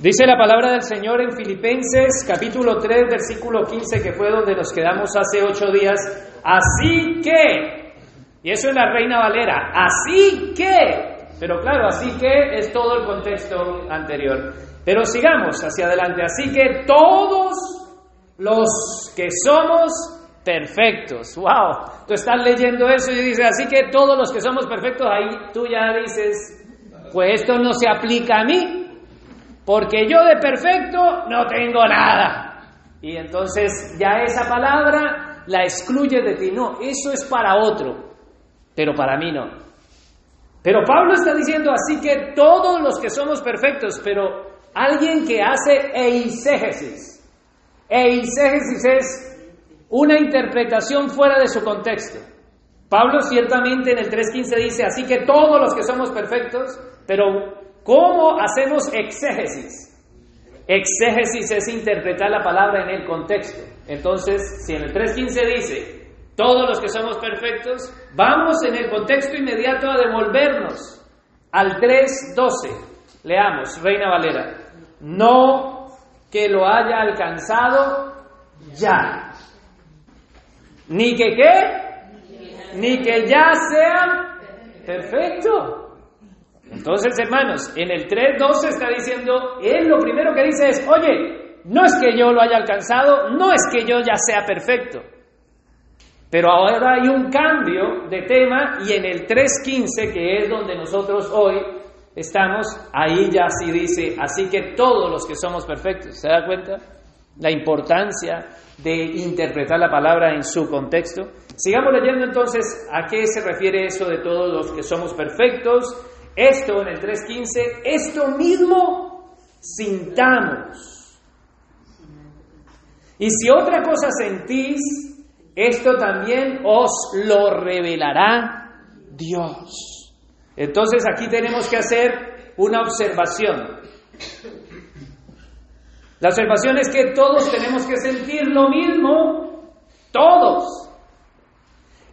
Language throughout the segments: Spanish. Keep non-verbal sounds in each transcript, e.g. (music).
Dice la palabra del Señor en Filipenses capítulo 3 versículo 15 que fue donde nos quedamos hace ocho días. Así que, y eso es la Reina Valera, así que, pero claro, así que es todo el contexto anterior. Pero sigamos hacia adelante. Así que todos los que somos perfectos. ¡Wow! Tú estás leyendo eso y dices, así que todos los que somos perfectos, ahí tú ya dices, pues esto no se aplica a mí, porque yo de perfecto no tengo nada. Y entonces ya esa palabra la excluye de ti. No, eso es para otro, pero para mí no. Pero Pablo está diciendo así que todos los que somos perfectos, pero alguien que hace eisegesis. Eisegesis es una interpretación fuera de su contexto. Pablo ciertamente en el 3.15 dice, así que todos los que somos perfectos, pero ¿cómo hacemos exégesis? Exégesis es interpretar la palabra en el contexto. Entonces, si en el 3.15 dice, todos los que somos perfectos, vamos en el contexto inmediato a devolvernos al 3.12. Leamos, Reina Valera. No que lo haya alcanzado ya. Ni que qué, ni que ya sea perfecto. Entonces, hermanos, en el 3.12 está diciendo, él lo primero que dice es, oye, no es que yo lo haya alcanzado, no es que yo ya sea perfecto. Pero ahora hay un cambio de tema y en el 3.15, que es donde nosotros hoy estamos, ahí ya sí dice, así que todos los que somos perfectos, ¿se da cuenta? La importancia de interpretar la palabra en su contexto. Sigamos leyendo entonces a qué se refiere eso de todos los que somos perfectos. Esto en el 3.15, esto mismo sintamos. Y si otra cosa sentís, esto también os lo revelará Dios. Entonces aquí tenemos que hacer una observación. La observación es que todos tenemos que sentir lo mismo, todos.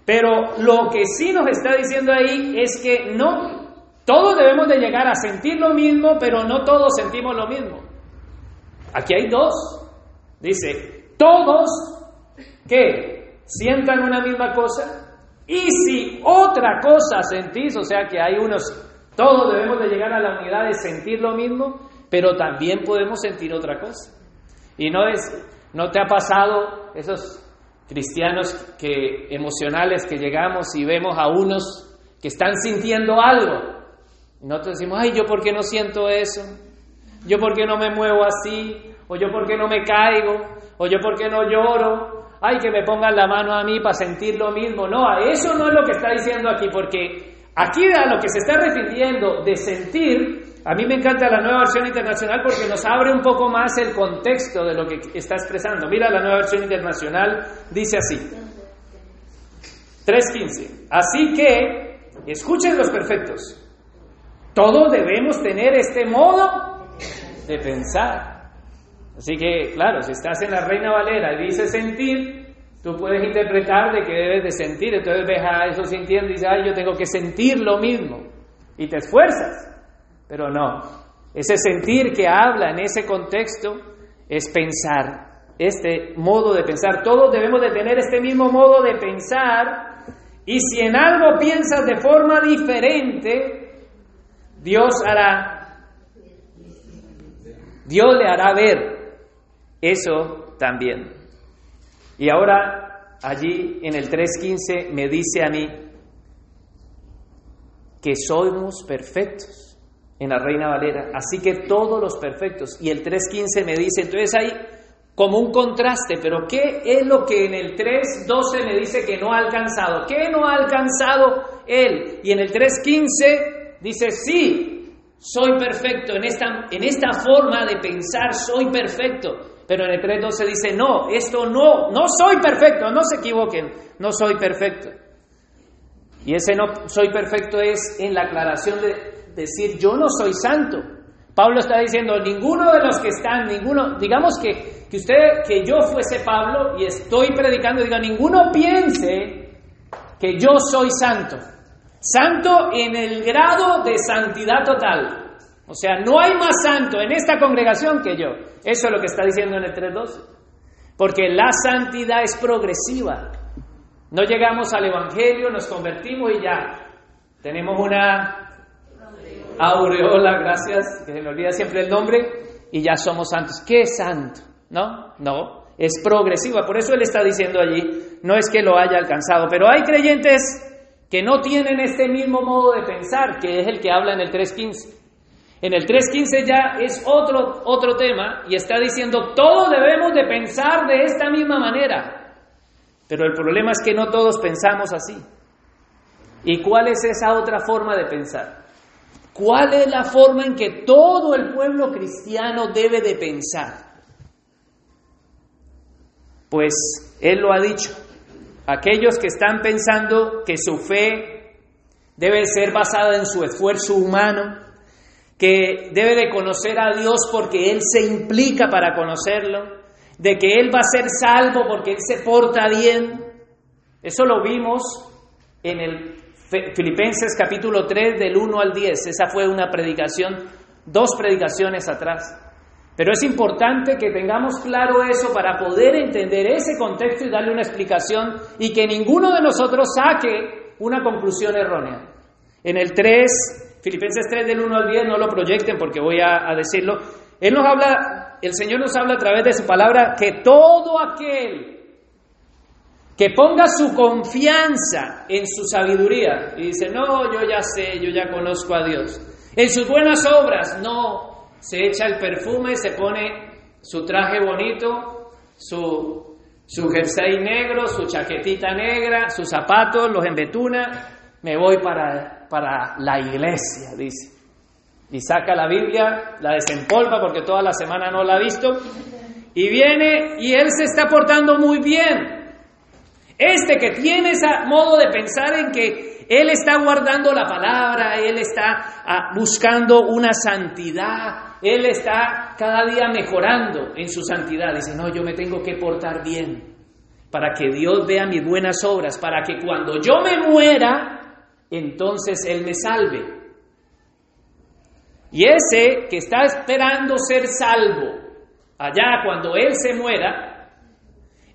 Pero lo que sí nos está diciendo ahí es que no todos debemos de llegar a sentir lo mismo, pero no todos sentimos lo mismo. Aquí hay dos. Dice, todos que sientan una misma cosa. Y si otra cosa sentís, o sea que hay unos, todos debemos de llegar a la unidad de sentir lo mismo, pero también podemos sentir otra cosa. Y no es, no te ha pasado esos cristianos que emocionales que llegamos y vemos a unos que están sintiendo algo nosotros decimos, ay, yo por qué no siento eso, yo por qué no me muevo así, o yo por qué no me caigo, o yo por qué no lloro, ay, que me pongan la mano a mí para sentir lo mismo. No, eso no es lo que está diciendo aquí, porque aquí a lo que se está refiriendo de sentir, a mí me encanta la nueva versión internacional porque nos abre un poco más el contexto de lo que está expresando. Mira, la nueva versión internacional dice así. 3.15. Así que, escuchen los perfectos. Todos debemos tener este modo de pensar. Así que, claro, si estás en la Reina Valera y dice sentir, tú puedes interpretar de que debes de sentir. Entonces ves a eso sintiendo y dices, ay, yo tengo que sentir lo mismo. Y te esfuerzas. Pero no. Ese sentir que habla en ese contexto es pensar. Este modo de pensar. Todos debemos de tener este mismo modo de pensar. Y si en algo piensas de forma diferente, Dios hará, Dios le hará ver eso también. Y ahora allí en el 3.15 me dice a mí que somos perfectos en la Reina Valera, así que todos los perfectos. Y el 3.15 me dice, entonces hay como un contraste, pero ¿qué es lo que en el 3.12 me dice que no ha alcanzado? ¿Qué no ha alcanzado él? Y en el 3.15 dice, sí, soy perfecto, en esta, en esta forma de pensar soy perfecto. Pero en el 3.12 dice, no, esto no, no soy perfecto, no se equivoquen, no soy perfecto. Y ese no soy perfecto es en la aclaración de decir, yo no soy santo. Pablo está diciendo, ninguno de los que están, ninguno, digamos que, que usted, que yo fuese Pablo y estoy predicando, diga, ninguno piense que yo soy santo. Santo en el grado de santidad total. O sea, no hay más santo en esta congregación que yo. Eso es lo que está diciendo en el 3.12. Porque la santidad es progresiva. No llegamos al Evangelio, nos convertimos y ya. Tenemos una aureola, gracias, que se me olvida siempre el nombre, y ya somos santos. ¿Qué es santo? ¿No? No, es progresiva. Por eso él está diciendo allí, no es que lo haya alcanzado, pero hay creyentes que no tienen este mismo modo de pensar, que es el que habla en el 3.15. En el 3.15 ya es otro, otro tema y está diciendo, todos debemos de pensar de esta misma manera. Pero el problema es que no todos pensamos así. ¿Y cuál es esa otra forma de pensar? ¿Cuál es la forma en que todo el pueblo cristiano debe de pensar? Pues Él lo ha dicho. Aquellos que están pensando que su fe debe ser basada en su esfuerzo humano, que debe de conocer a Dios porque Él se implica para conocerlo, de que Él va a ser salvo porque Él se porta bien. Eso lo vimos en el Filipenses capítulo 3 del 1 al 10. Esa fue una predicación, dos predicaciones atrás. Pero es importante que tengamos claro eso para poder entender ese contexto y darle una explicación y que ninguno de nosotros saque una conclusión errónea. En el 3, Filipenses 3 del 1 al 10, no lo proyecten porque voy a, a decirlo. Él nos habla, el Señor nos habla a través de su palabra que todo aquel que ponga su confianza en su sabiduría y dice, no, yo ya sé, yo ya conozco a Dios. En sus buenas obras, no, se echa el perfume, se pone su traje bonito, su, su jersey negro, su chaquetita negra, sus zapatos, los embetuna, me voy para, para la iglesia, dice. Y saca la Biblia, la desempolva porque toda la semana no la ha visto, y viene y él se está portando muy bien. Este que tiene ese modo de pensar en que él está guardando la palabra, él está ah, buscando una santidad, él está cada día mejorando en su santidad. Dice, no, yo me tengo que portar bien para que Dios vea mis buenas obras, para que cuando yo me muera, entonces Él me salve. Y ese que está esperando ser salvo, allá cuando Él se muera,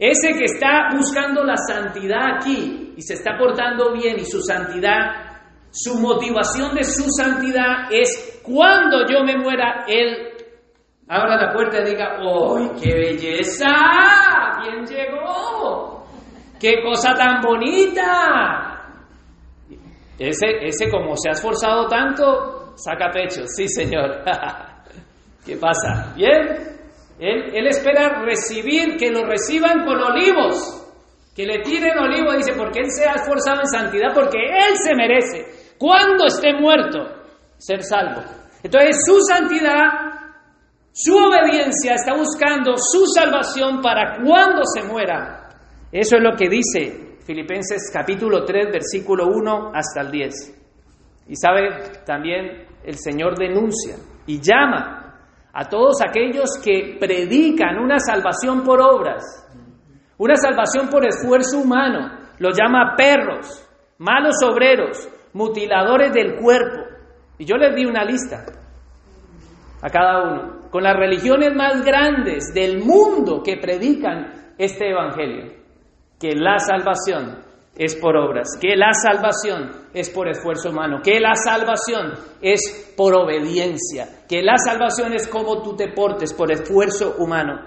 ese que está buscando la santidad aquí y se está portando bien y su santidad su motivación de su santidad es cuando yo me muera, Él abra la puerta y diga, ¡ay, qué belleza! ¿Quién llegó? ¡Qué cosa tan bonita! Ese, ese como se ha esforzado tanto, saca pecho. Sí, señor. (laughs) ¿Qué pasa? ¿Bien? Él, espera recibir, que lo reciban con olivos que le tiren olivo, dice, porque Él se ha esforzado en santidad, porque Él se merece cuando esté muerto, ser salvo. Entonces su santidad, su obediencia está buscando su salvación para cuando se muera. Eso es lo que dice Filipenses capítulo 3, versículo 1 hasta el 10. Y sabe, también el Señor denuncia y llama a todos aquellos que predican una salvación por obras, una salvación por esfuerzo humano, los llama perros, malos obreros, mutiladores del cuerpo. Y yo les di una lista a cada uno, con las religiones más grandes del mundo que predican este Evangelio, que la salvación es por obras, que la salvación es por esfuerzo humano, que la salvación es por obediencia, que la salvación es como tú te portes, por esfuerzo humano.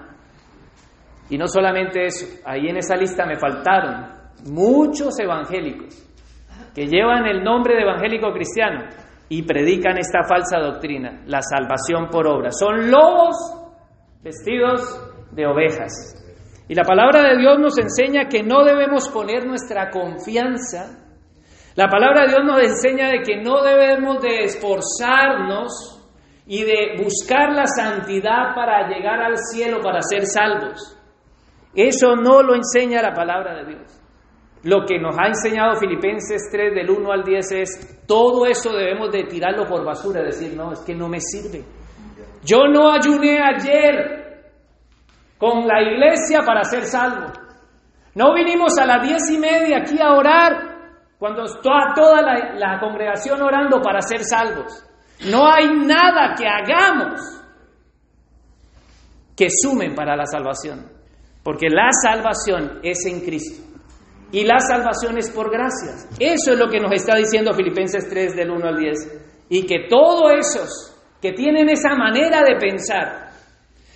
Y no solamente eso, ahí en esa lista me faltaron muchos evangélicos que llevan el nombre de evangélico cristiano y predican esta falsa doctrina, la salvación por obra. Son lobos vestidos de ovejas. Y la palabra de Dios nos enseña que no debemos poner nuestra confianza. La palabra de Dios nos enseña de que no debemos de esforzarnos y de buscar la santidad para llegar al cielo, para ser salvos. Eso no lo enseña la palabra de Dios. Lo que nos ha enseñado Filipenses 3 del 1 al 10 es, todo eso debemos de tirarlo por basura, decir, no, es que no me sirve. Yo no ayuné ayer con la iglesia para ser salvo. No vinimos a las diez y media aquí a orar cuando está toda la, la congregación orando para ser salvos. No hay nada que hagamos que sumen para la salvación, porque la salvación es en Cristo. Y la salvación es por gracias. Eso es lo que nos está diciendo Filipenses 3 del 1 al 10. Y que todos esos que tienen esa manera de pensar,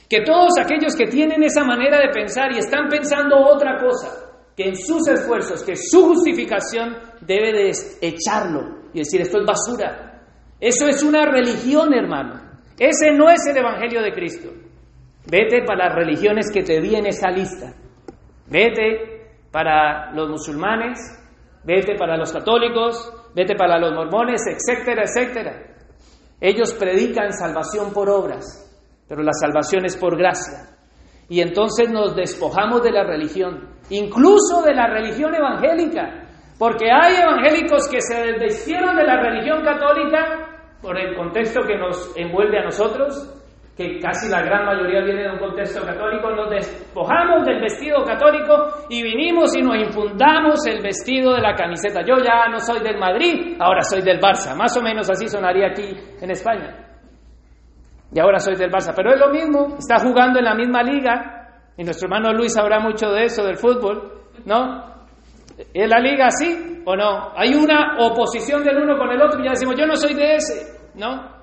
que todos aquellos que tienen esa manera de pensar y están pensando otra cosa, que en sus esfuerzos, que su justificación debe de echarlo y decir esto es basura. Eso es una religión, hermano. Ese no es el Evangelio de Cristo. Vete para las religiones que te di en esa lista. Vete para los musulmanes, vete para los católicos, vete para los mormones, etcétera, etcétera. Ellos predican salvación por obras, pero la salvación es por gracia. Y entonces nos despojamos de la religión, incluso de la religión evangélica, porque hay evangélicos que se desvistieron de la religión católica por el contexto que nos envuelve a nosotros, que casi la gran mayoría viene de un contexto católico, nos despojamos del vestido católico y vinimos y nos infundamos el vestido de la camiseta. Yo ya no soy del Madrid, ahora soy del Barça. Más o menos así sonaría aquí en España. Y ahora soy del Barça. Pero es lo mismo, está jugando en la misma liga. Y nuestro hermano Luis sabrá mucho de eso, del fútbol, ¿no? ¿Es la liga así o no? Hay una oposición del uno con el otro y ya decimos, yo no soy de ese, ¿no?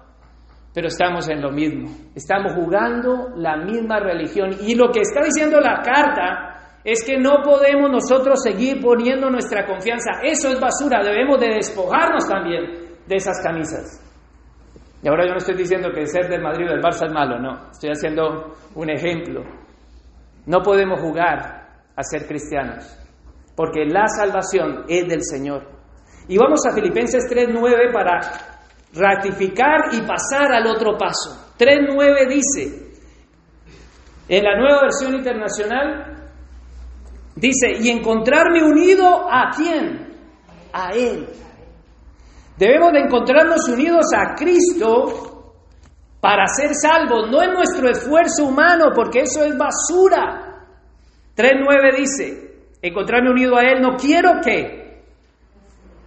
pero estamos en lo mismo. Estamos jugando la misma religión. Y lo que está diciendo la carta es que no podemos nosotros seguir poniendo nuestra confianza. Eso es basura. Debemos de despojarnos también de esas camisas. Y ahora yo no estoy diciendo que ser del Madrid o del Barça es malo, no. Estoy haciendo un ejemplo. No podemos jugar a ser cristianos, porque la salvación es del Señor. Y vamos a Filipenses 3.9 para ratificar y pasar al otro paso. 3.9 dice, en la nueva versión internacional, dice, y encontrarme unido a quién? A Él. Debemos de encontrarnos unidos a Cristo para ser salvos, no en nuestro esfuerzo humano, porque eso es basura. 3.9 dice, encontrarme unido a Él, no quiero que.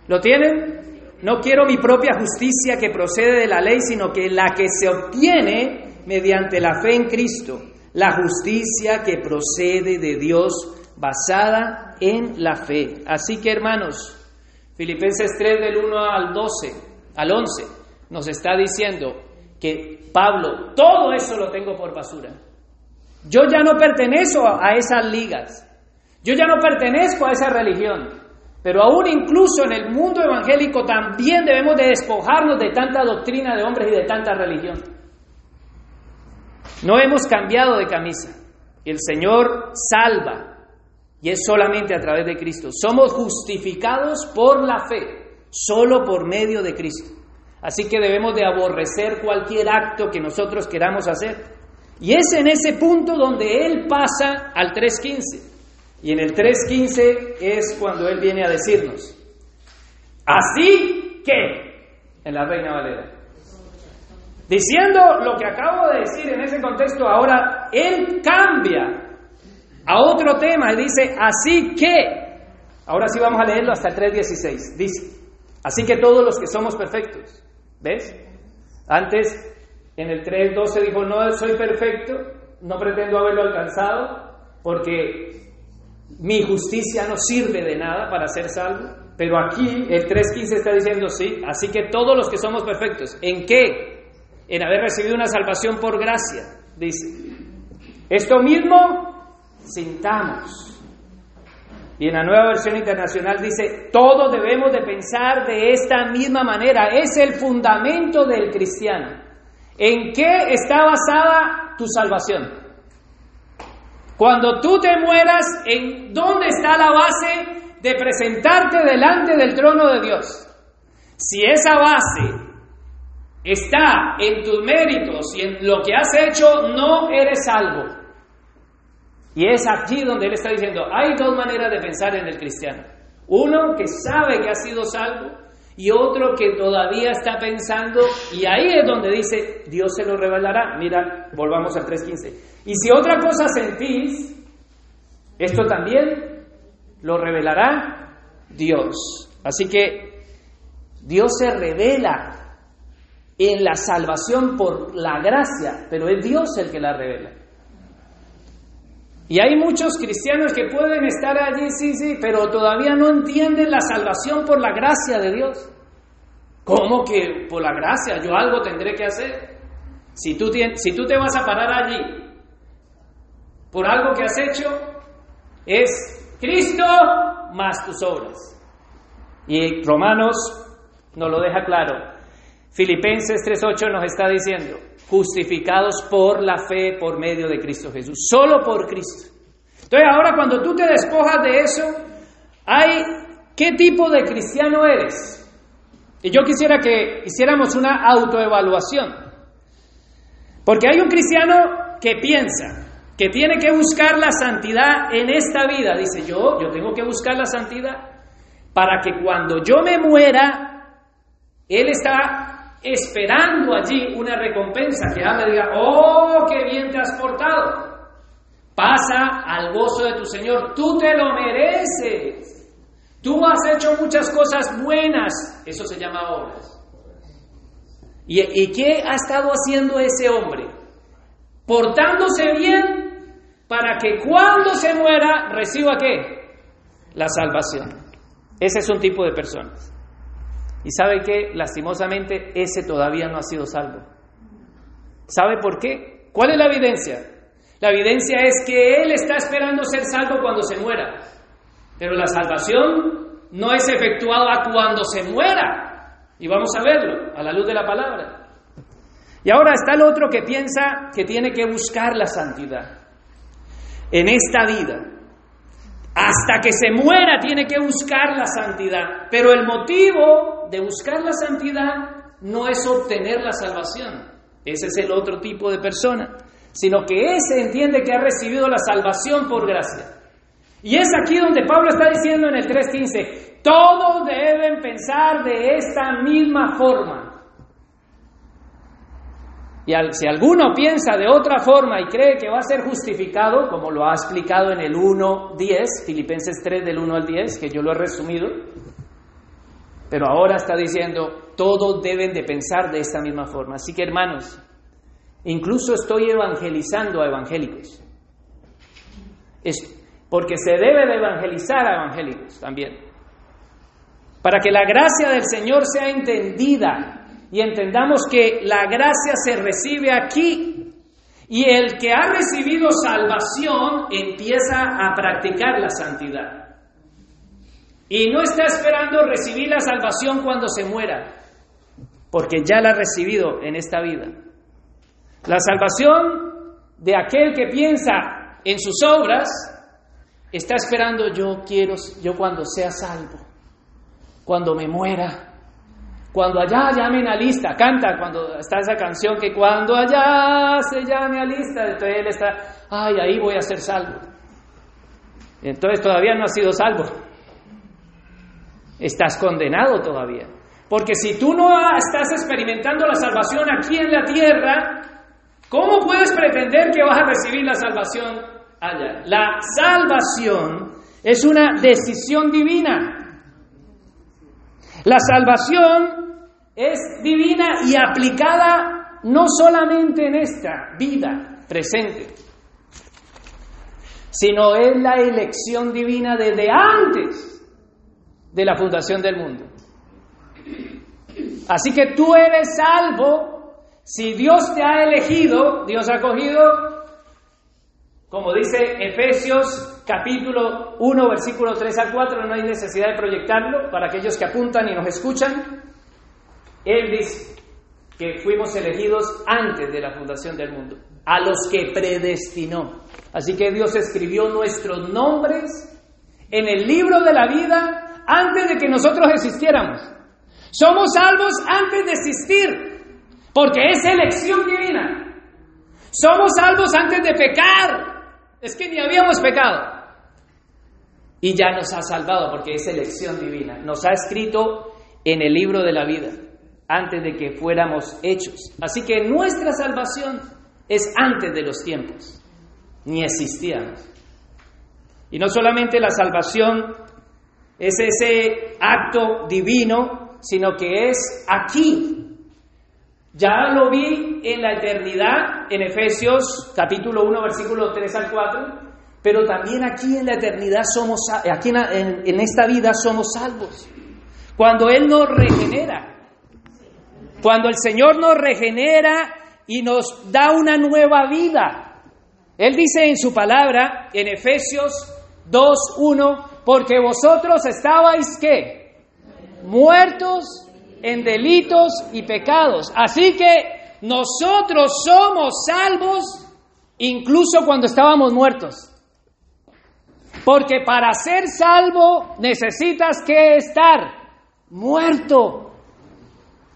¿Lo tienen? No quiero mi propia justicia que procede de la ley, sino que la que se obtiene mediante la fe en Cristo, la justicia que procede de Dios basada en la fe. Así que hermanos, Filipenses 3 del 1 al 12, al 11, nos está diciendo que Pablo, todo eso lo tengo por basura. Yo ya no pertenezco a esas ligas. Yo ya no pertenezco a esa religión. Pero aún incluso en el mundo evangélico también debemos de despojarnos de tanta doctrina de hombres y de tanta religión. No hemos cambiado de camisa. El Señor salva y es solamente a través de Cristo. Somos justificados por la fe, solo por medio de Cristo. Así que debemos de aborrecer cualquier acto que nosotros queramos hacer. Y es en ese punto donde Él pasa al 3.15. Y en el 3.15 es cuando Él viene a decirnos, así que, en la Reina Valera. Diciendo lo que acabo de decir en ese contexto, ahora Él cambia a otro tema y dice, así que, ahora sí vamos a leerlo hasta el 3.16, dice, así que todos los que somos perfectos, ¿ves? Antes, en el 3.12 dijo, no soy perfecto, no pretendo haberlo alcanzado, porque mi justicia no sirve de nada para ser salvo. Pero aquí el 3.15 está diciendo sí, así que todos los que somos perfectos, ¿en qué? En haber recibido una salvación por gracia, dice. Esto mismo sintamos. Y en la nueva versión internacional dice, todos debemos de pensar de esta misma manera. Es el fundamento del cristiano. ¿En qué está basada tu salvación? Cuando tú te mueras, ¿en dónde está la base de presentarte delante del trono de Dios? Si esa base está en tus méritos y en lo que has hecho, no eres salvo. Y es aquí donde él está diciendo, hay dos maneras de pensar en el cristiano. Uno que sabe que ha sido salvo y otro que todavía está pensando y ahí es donde dice, Dios se lo revelará. Mira, volvamos al 3.15. Y si otra cosa sentís, esto también lo revelará Dios. Así que Dios se revela en la salvación por la gracia, pero es Dios el que la revela. Y hay muchos cristianos que pueden estar allí, sí, sí, pero todavía no entienden la salvación por la gracia de Dios. ¿Cómo que por la gracia yo algo tendré que hacer? Si tú, si tú te vas a parar allí por algo que has hecho, es Cristo más tus obras. Y Romanos nos lo deja claro. Filipenses 3.8 nos está diciendo, justificados por la fe por medio de Cristo Jesús, solo por Cristo. Entonces ahora cuando tú te despojas de eso, hay qué tipo de cristiano eres. Y yo quisiera que hiciéramos una autoevaluación. Porque hay un cristiano que piensa que tiene que buscar la santidad en esta vida. Dice, yo, yo tengo que buscar la santidad para que cuando yo me muera, Él está esperando allí una recompensa, que me diga, oh, qué bien te has portado. Pasa al gozo de tu Señor, tú te lo mereces. Tú has hecho muchas cosas buenas, eso se llama obras. ¿Y, ¿Y, qué ha estado haciendo ese hombre? Portándose bien para que cuando se muera reciba qué? La salvación. Ese es un tipo de personas. Y sabe que, lastimosamente, ese todavía no ha sido salvo. ¿Sabe por qué? ¿Cuál es la evidencia? La evidencia es que él está esperando ser salvo cuando se muera. Pero la salvación no es efectuada cuando se muera. Y vamos a verlo a la luz de la palabra. Y ahora está el otro que piensa que tiene que buscar la santidad en esta vida. Hasta que se muera tiene que buscar la santidad. Pero el motivo de buscar la santidad no es obtener la salvación. Ese es el otro tipo de persona. Sino que ese entiende que ha recibido la salvación por gracia. Y es aquí donde Pablo está diciendo en el 3.15, todos deben pensar de esta misma forma. Y si alguno piensa de otra forma y cree que va a ser justificado, como lo ha explicado en el 1.10, Filipenses 3 del 1 al 10, que yo lo he resumido, pero ahora está diciendo, todos deben de pensar de esta misma forma. Así que hermanos, incluso estoy evangelizando a evangélicos. Es porque se debe de evangelizar a evangélicos también. Para que la gracia del Señor sea entendida y entendamos que la gracia se recibe aquí y el que ha recibido salvación empieza a practicar la santidad. Y no está esperando recibir la salvación cuando se muera, porque ya la ha recibido en esta vida. La salvación de aquel que piensa en sus obras está esperando yo quiero yo cuando sea salvo, cuando me muera, cuando allá llamen a lista, canta cuando está esa canción que cuando allá se llame a lista, entonces él está, ay, ahí voy a ser salvo. Entonces todavía no has sido salvo. Estás condenado todavía. Porque si tú no estás experimentando la salvación aquí en la tierra, ¿cómo puedes pretender que vas a recibir la salvación allá? La salvación es una decisión divina. La salvación es divina y aplicada no solamente en esta vida presente, sino es la elección divina desde antes de la fundación del mundo. Así que tú eres salvo si Dios te ha elegido, Dios ha cogido, como dice Efesios capítulo 1, versículo 3 al 4, no hay necesidad de proyectarlo para aquellos que apuntan y nos escuchan. Él dice que fuimos elegidos antes de la fundación del mundo, a los que predestinó. Así que Dios escribió nuestros nombres en el libro de la vida antes de que nosotros existiéramos. Somos salvos antes de existir, porque es elección divina. Somos salvos antes de pecar. Es que ni habíamos pecado y ya nos ha salvado porque es elección divina. Nos ha escrito en el libro de la vida antes de que fuéramos hechos. Así que nuestra salvación es antes de los tiempos, ni existíamos. Y no solamente la salvación es ese acto divino, sino que es aquí, Ya lo vi en la eternidad, en Efesios capítulo 1, versículo 3 al 4, pero también aquí en la eternidad somos, aquí en, en esta vida somos salvos. Cuando Él nos regenera, cuando el Señor nos regenera y nos da una nueva vida. Él dice en su palabra, en Efesios 2.1, porque vosotros estabais qué? Muertos en delitos y pecados. Así que nosotros somos salvos incluso cuando estábamos muertos. Porque para ser salvo necesitas que estar muerto.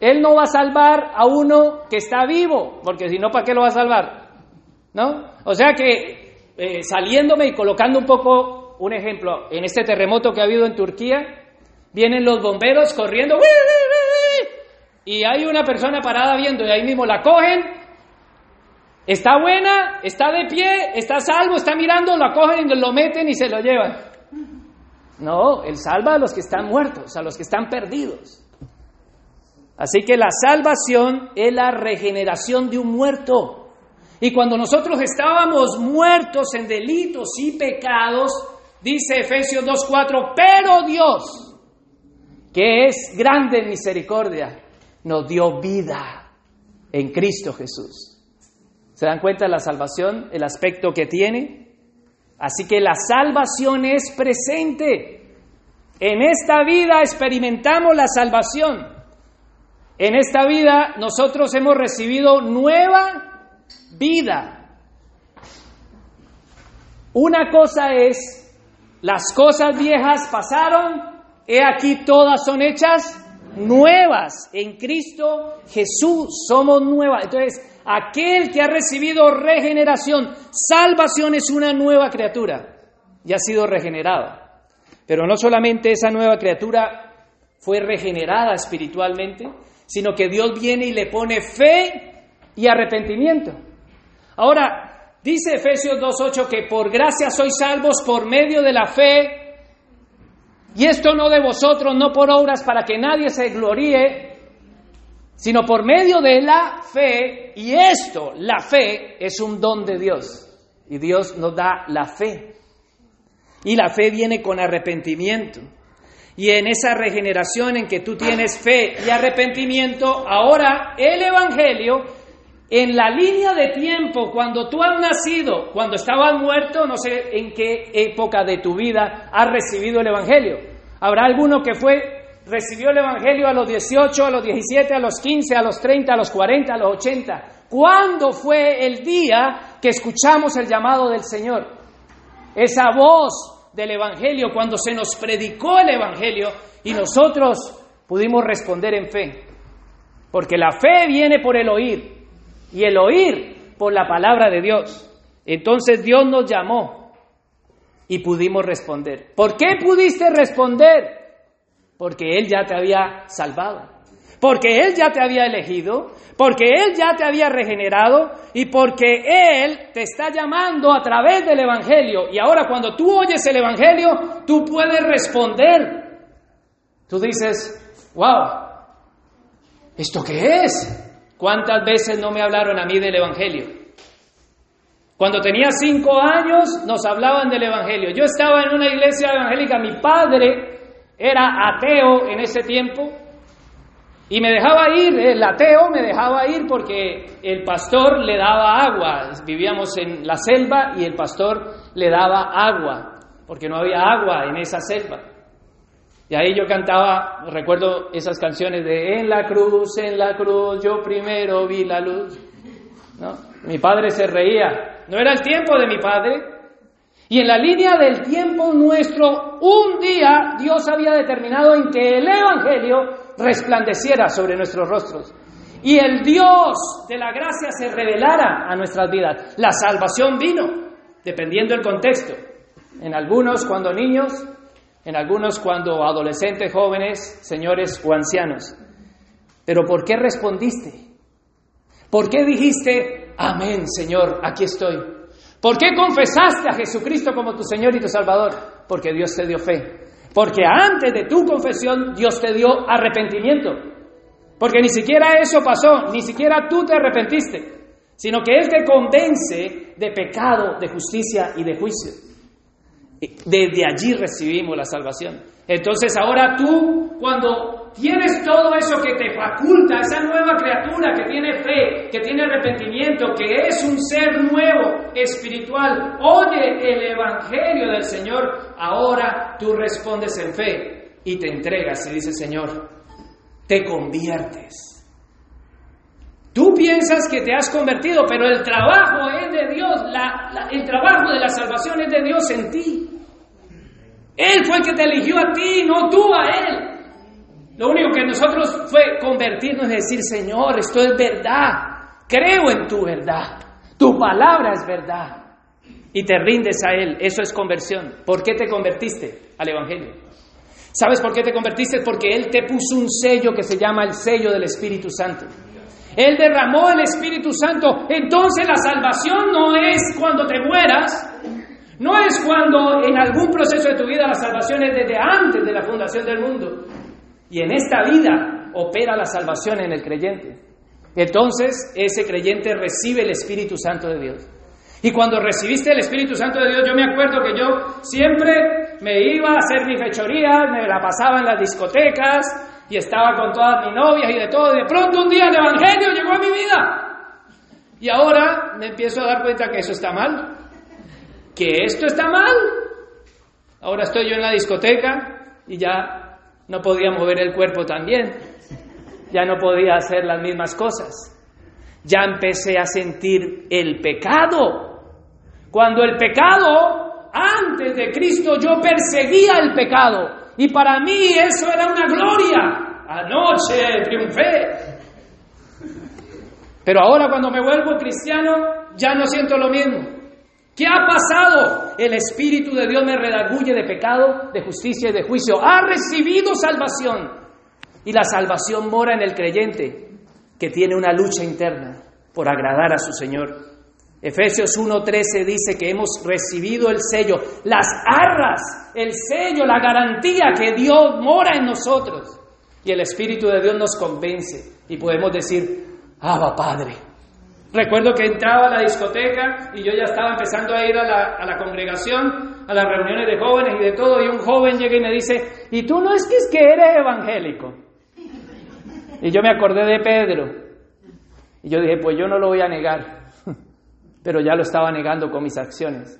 Él no va a salvar a uno que está vivo, porque si no, ¿para qué lo va a salvar? ¿No? O sea que eh, saliéndome y colocando un poco un ejemplo, en este terremoto que ha habido en Turquía, vienen los bomberos corriendo, y hay una persona parada viendo, y ahí mismo la cogen, está buena, está de pie, está salvo, está mirando, la cogen y lo meten y se lo llevan. No, Él salva a los que están muertos, a los que están perdidos. Así que la salvación es la regeneración de un muerto. Y cuando nosotros estábamos muertos en delitos y pecados, dice Efesios 2.4, pero Dios, que es grande en misericordia, nos dio vida en Cristo Jesús. ¿Se dan cuenta de la salvación, el aspecto que tiene? Así que la salvación es presente. En esta vida experimentamos la salvación. En esta vida nosotros hemos recibido nueva vida. Una cosa es, las cosas viejas pasaron, he aquí todas son hechas nuevas. En Cristo Jesús somos nuevas. Entonces, aquel que ha recibido regeneración, salvación es una nueva criatura y ha sido regenerado. Pero no solamente esa nueva criatura fue regenerada espiritualmente, sino que Dios viene y le pone fe y arrepentimiento. Ahora, dice Efesios 2.8 que por gracia sois salvos por medio de la fe, y esto no de vosotros, no por obras para que nadie se gloríe, sino por medio de la fe, y esto, la fe, es un don de Dios, y Dios nos da la fe. Y la fe viene con arrepentimiento. Y en esa regeneración en que tú tienes fe y arrepentimiento, ahora el Evangelio, en la línea de tiempo, cuando tú has nacido, cuando estabas muerto, no sé en qué época de tu vida has recibido el Evangelio. Habrá alguno que fue, recibió el Evangelio a los 18, a los 17, a los 15, a los 30, a los 40, a los 80. ¿Cuándo fue el día que escuchamos el llamado del Señor? Esa voz del Evangelio, cuando se nos predicó el Evangelio y nosotros pudimos responder en fe. Porque la fe viene por el oír y el oír por la palabra de Dios. Entonces Dios nos llamó y pudimos responder. ¿Por qué pudiste responder? Porque Él ya te había salvado porque Él ya te había elegido, porque Él ya te había regenerado y porque Él te está llamando a través del Evangelio. Y ahora cuando tú oyes el Evangelio, tú puedes responder. Tú dices, wow, ¿esto qué es? ¿Cuántas veces no me hablaron a mí del Evangelio? Cuando tenía cinco años nos hablaban del Evangelio. Yo estaba en una iglesia evangélica, mi padre era ateo en ese tiempo, y me dejaba ir, el ateo me dejaba ir porque el pastor le daba agua. Vivíamos en la selva y el pastor le daba agua, porque no había agua en esa selva. Y ahí yo cantaba, recuerdo esas canciones de En la cruz, en la cruz, yo primero vi la luz. ¿No? Mi padre se reía. No era el tiempo de mi padre. Y en la línea del tiempo nuestro, un día Dios había determinado en que el Evangelio resplandeciera sobre nuestros rostros y el Dios de la gracia se revelara a nuestras vidas. La salvación vino, dependiendo del contexto. En algunos cuando niños, en algunos cuando adolescentes, jóvenes, señores o ancianos. Pero ¿por qué respondiste? ¿Por qué dijiste, amén, Señor, aquí estoy? ¿Por qué confesaste a Jesucristo como tu Señor y tu Salvador? Porque Dios te dio fe. Porque antes de tu confesión Dios te dio arrepentimiento. Porque ni siquiera eso pasó, ni siquiera tú te arrepentiste, sino que Él te convence de pecado, de justicia y de juicio. Desde allí recibimos la salvación. Entonces ahora tú, cuando tienes todo eso que te faculta, esa nueva criatura que tiene fe, que tiene arrepentimiento, que es un ser nuevo, espiritual, oye el Evangelio del Señor, ahora tú respondes en fe y te entregas y dices, Señor, te conviertes. Tú piensas que te has convertido, pero el trabajo es de Dios, el trabajo de la salvación es de Dios en ti. Él fue el que te eligió a ti, no tú a Él. Lo único que nosotros fue convertirnos y decir, Señor, esto es verdad, creo en tu verdad, tu palabra es verdad. Y te rindes a Él, eso es conversión. ¿Por qué te convertiste al Evangelio? ¿Sabes por qué te convertiste? Porque Él te puso un sello que se llama el sello del Espíritu Santo. Él derramó el Espíritu Santo. Entonces la salvación no es cuando te mueras, no es cuando en algún proceso de tu vida la salvación es desde antes de la fundación del mundo. Y en esta vida opera la salvación en el creyente. Entonces ese creyente recibe el Espíritu Santo de Dios. Y cuando recibiste el Espíritu Santo de Dios, yo me acuerdo que yo siempre me iba a hacer mis fechorías, me la pasaba en las discotecas y estaba con todas mis novias y de todo. De pronto un día el Evangelio llegó a mi vida. Y ahora me empiezo a dar cuenta que eso está mal, que esto está mal. Ahora estoy yo en la discoteca y ya no podía mover el cuerpo también, ya no podía hacer las mismas cosas. Ya empecé a sentir el pecado. Cuando el pecado, antes de Cristo, yo perseguía el pecado. Y para mí eso era una gloria. Anoche triunfé. Pero ahora cuando me vuelvo cristiano, ya no siento lo mismo. ¿Qué ha pasado? El Espíritu de Dios me redarguye de pecado, de justicia y de juicio. Ha recibido salvación. Y la salvación mora en el creyente, que tiene una lucha interna por agradar a su Señor. Efesios 1.13 dice que hemos recibido el sello, las arras, el sello, la garantía que Dios mora en nosotros. Y el Espíritu de Dios nos convence y podemos decir, Abba Padre, Recuerdo que entraba a la discoteca y yo ya estaba empezando a ir a la, congregación, a las reuniones de jóvenes y de todo, y un joven llega y me dice, ¿y tú no es que es que eres evangélico? Y yo me acordé de Pedro. Y yo dije, pues yo no lo voy a negar, (laughs) pero ya lo estaba negando con mis acciones.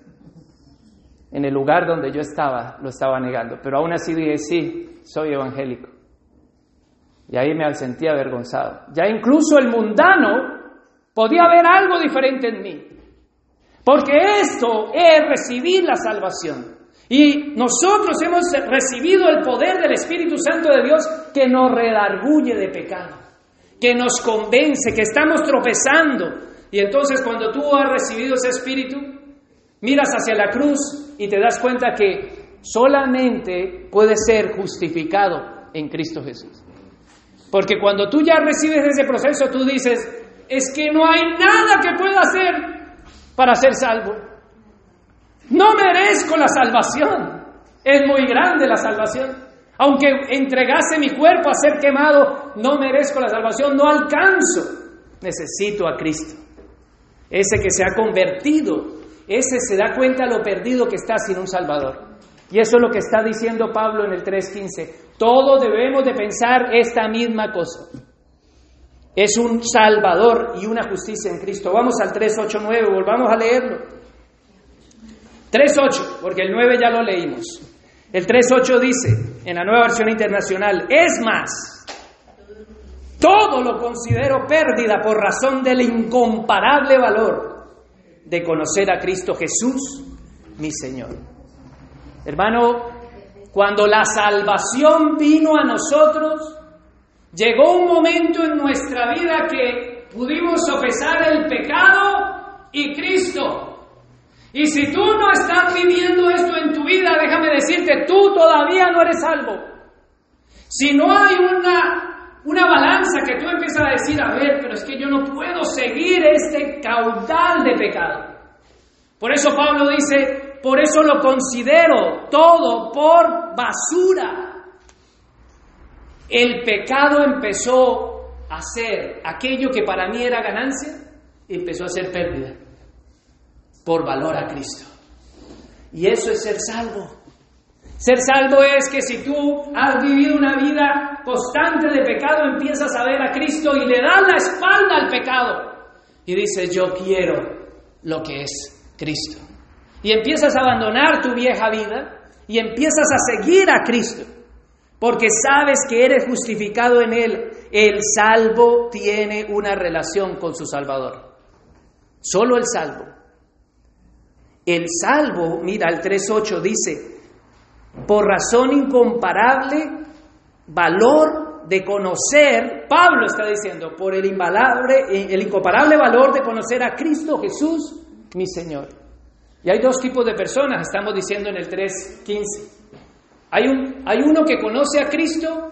En el lugar donde yo estaba, lo estaba negando. Pero aún así dije, sí, soy evangélico. Y ahí me sentí avergonzado. Ya incluso el mundano Podía haber algo diferente en mí. Porque esto es recibir la salvación. Y nosotros hemos recibido el poder del Espíritu Santo de Dios que nos redarguye de pecado, que nos convence, que estamos tropezando. Y entonces cuando tú has recibido ese Espíritu, miras hacia la cruz y te das cuenta que solamente puede ser justificado en Cristo Jesús. Porque cuando tú ya recibes ese proceso, tú dices, es que no hay nada que pueda hacer para ser salvo. No merezco la salvación. Es muy grande la salvación. Aunque entregase mi cuerpo a ser quemado, no merezco la salvación, no alcanzo. Necesito a Cristo. Ese que se ha convertido, ese se da cuenta lo perdido que está sin un Salvador. Y eso es lo que está diciendo Pablo en el 3.15. Todos debemos de pensar esta misma cosa. Es un salvador y una justicia en Cristo. Vamos al 3.8.9, volvamos a leerlo. 3.8, porque el 9 ya lo leímos. El 3.8 dice, en la nueva versión internacional, es más, todo lo considero pérdida por razón del incomparable valor de conocer a Cristo Jesús, mi Señor. Hermano, cuando la salvación vino a nosotros, Llegó un momento en nuestra vida que pudimos sopesar el pecado y Cristo. Y si tú no estás viviendo esto en tu vida, déjame decirte, tú todavía no eres salvo. Si no hay una, una balanza que tú empiezas a decir, a ver, pero es que yo no puedo seguir este caudal de pecado. Por eso Pablo dice, por eso lo considero todo por basura el pecado empezó hacer aquello que para mí era ganancia, empezó a ser pérdida por valor a Cristo. Y eso es ser salvo. Ser salvo es que si tú has vivido una vida constante de pecado, empiezas a ver a Cristo y le das la espalda al pecado. Y dices, yo quiero lo que es Cristo. Y empiezas a abandonar tu vieja vida y empiezas a seguir a Cristo. Porque sabes que eres justificado en Él. El salvo tiene una relación con su Salvador. Solo el salvo. El salvo, mira, el 3.8 dice, por razón incomparable, valor de conocer, Pablo está diciendo, por el, el incomparable valor de conocer a Cristo Jesús, mi Señor. Y hay dos tipos de personas, estamos diciendo en el 3.15. Hay, un, hay uno que conoce a Cristo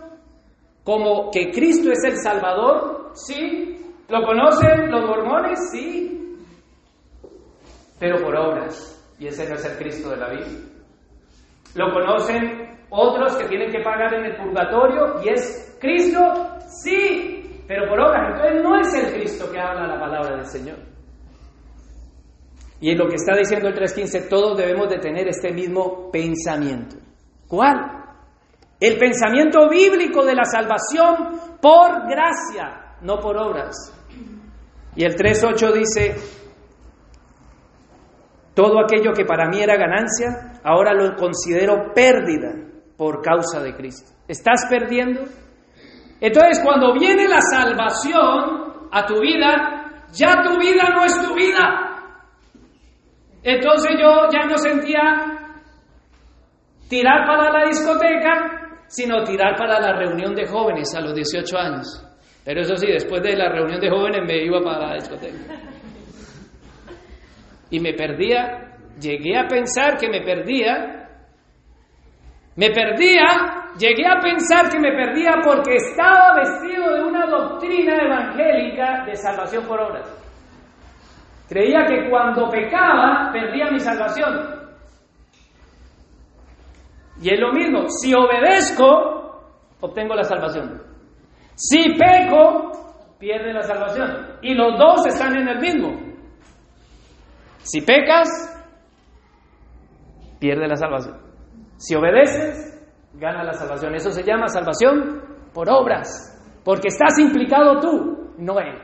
como que Cristo es el Salvador, sí. ¿Lo conocen los mormones? Sí. Pero por obras. Y ese no es el Cristo de la Biblia. ¿Lo conocen otros que tienen que pagar en el purgatorio? ¿Y es Cristo? Sí. Pero por obras. Entonces no es el Cristo que habla la palabra del Señor. Y en lo que está diciendo el 3.15, todos debemos de tener este mismo pensamiento. ¿Cuál? El pensamiento bíblico de la salvación por gracia, no por obras. Y el 3.8 dice, todo aquello que para mí era ganancia, ahora lo considero pérdida por causa de Cristo. ¿Estás perdiendo? Entonces cuando viene la salvación a tu vida, ya tu vida no es tu vida. Entonces yo ya no sentía tirar para la discoteca, sino tirar para la reunión de jóvenes a los 18 años. Pero eso sí, después de la reunión de jóvenes me iba para la discoteca. Y me perdía, llegué a pensar que me perdía, me perdía, llegué a pensar que me perdía porque estaba vestido de una doctrina evangélica de salvación por obras. Creía que cuando pecaba perdía mi salvación. Y es lo mismo, si obedezco, obtengo la salvación. Si peco, pierde la salvación. Y los dos están en el mismo. Si pecas, pierde la salvación. Si obedeces, gana la salvación. Eso se llama salvación por obras. Porque estás implicado tú, no él.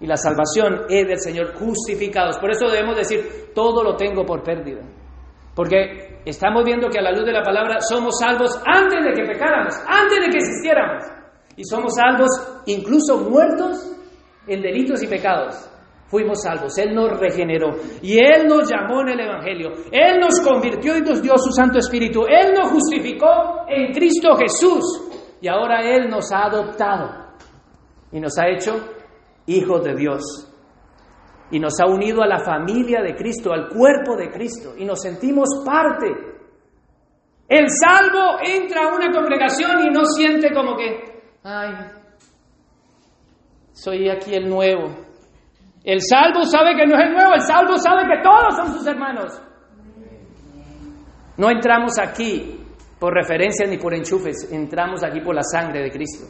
Y la salvación es del Señor justificados. Por eso debemos decir, todo lo tengo por pérdida. Porque estamos viendo que a la luz de la palabra somos salvos antes de que pecáramos, antes de que existiéramos. Y somos salvos incluso muertos en delitos y pecados. Fuimos salvos, Él nos regeneró y Él nos llamó en el Evangelio. Él nos convirtió y nos dio su Santo Espíritu. Él nos justificó en Cristo Jesús y ahora Él nos ha adoptado y nos ha hecho hijos de Dios y nos ha unido a la familia de Cristo, al cuerpo de Cristo, y nos sentimos parte. El salvo entra a una congregación y no siente como que, ay, soy aquí el nuevo. El salvo sabe que no es el nuevo, el salvo sabe que todos son sus hermanos. No entramos aquí por referencias ni por enchufes, entramos aquí por la sangre de Cristo.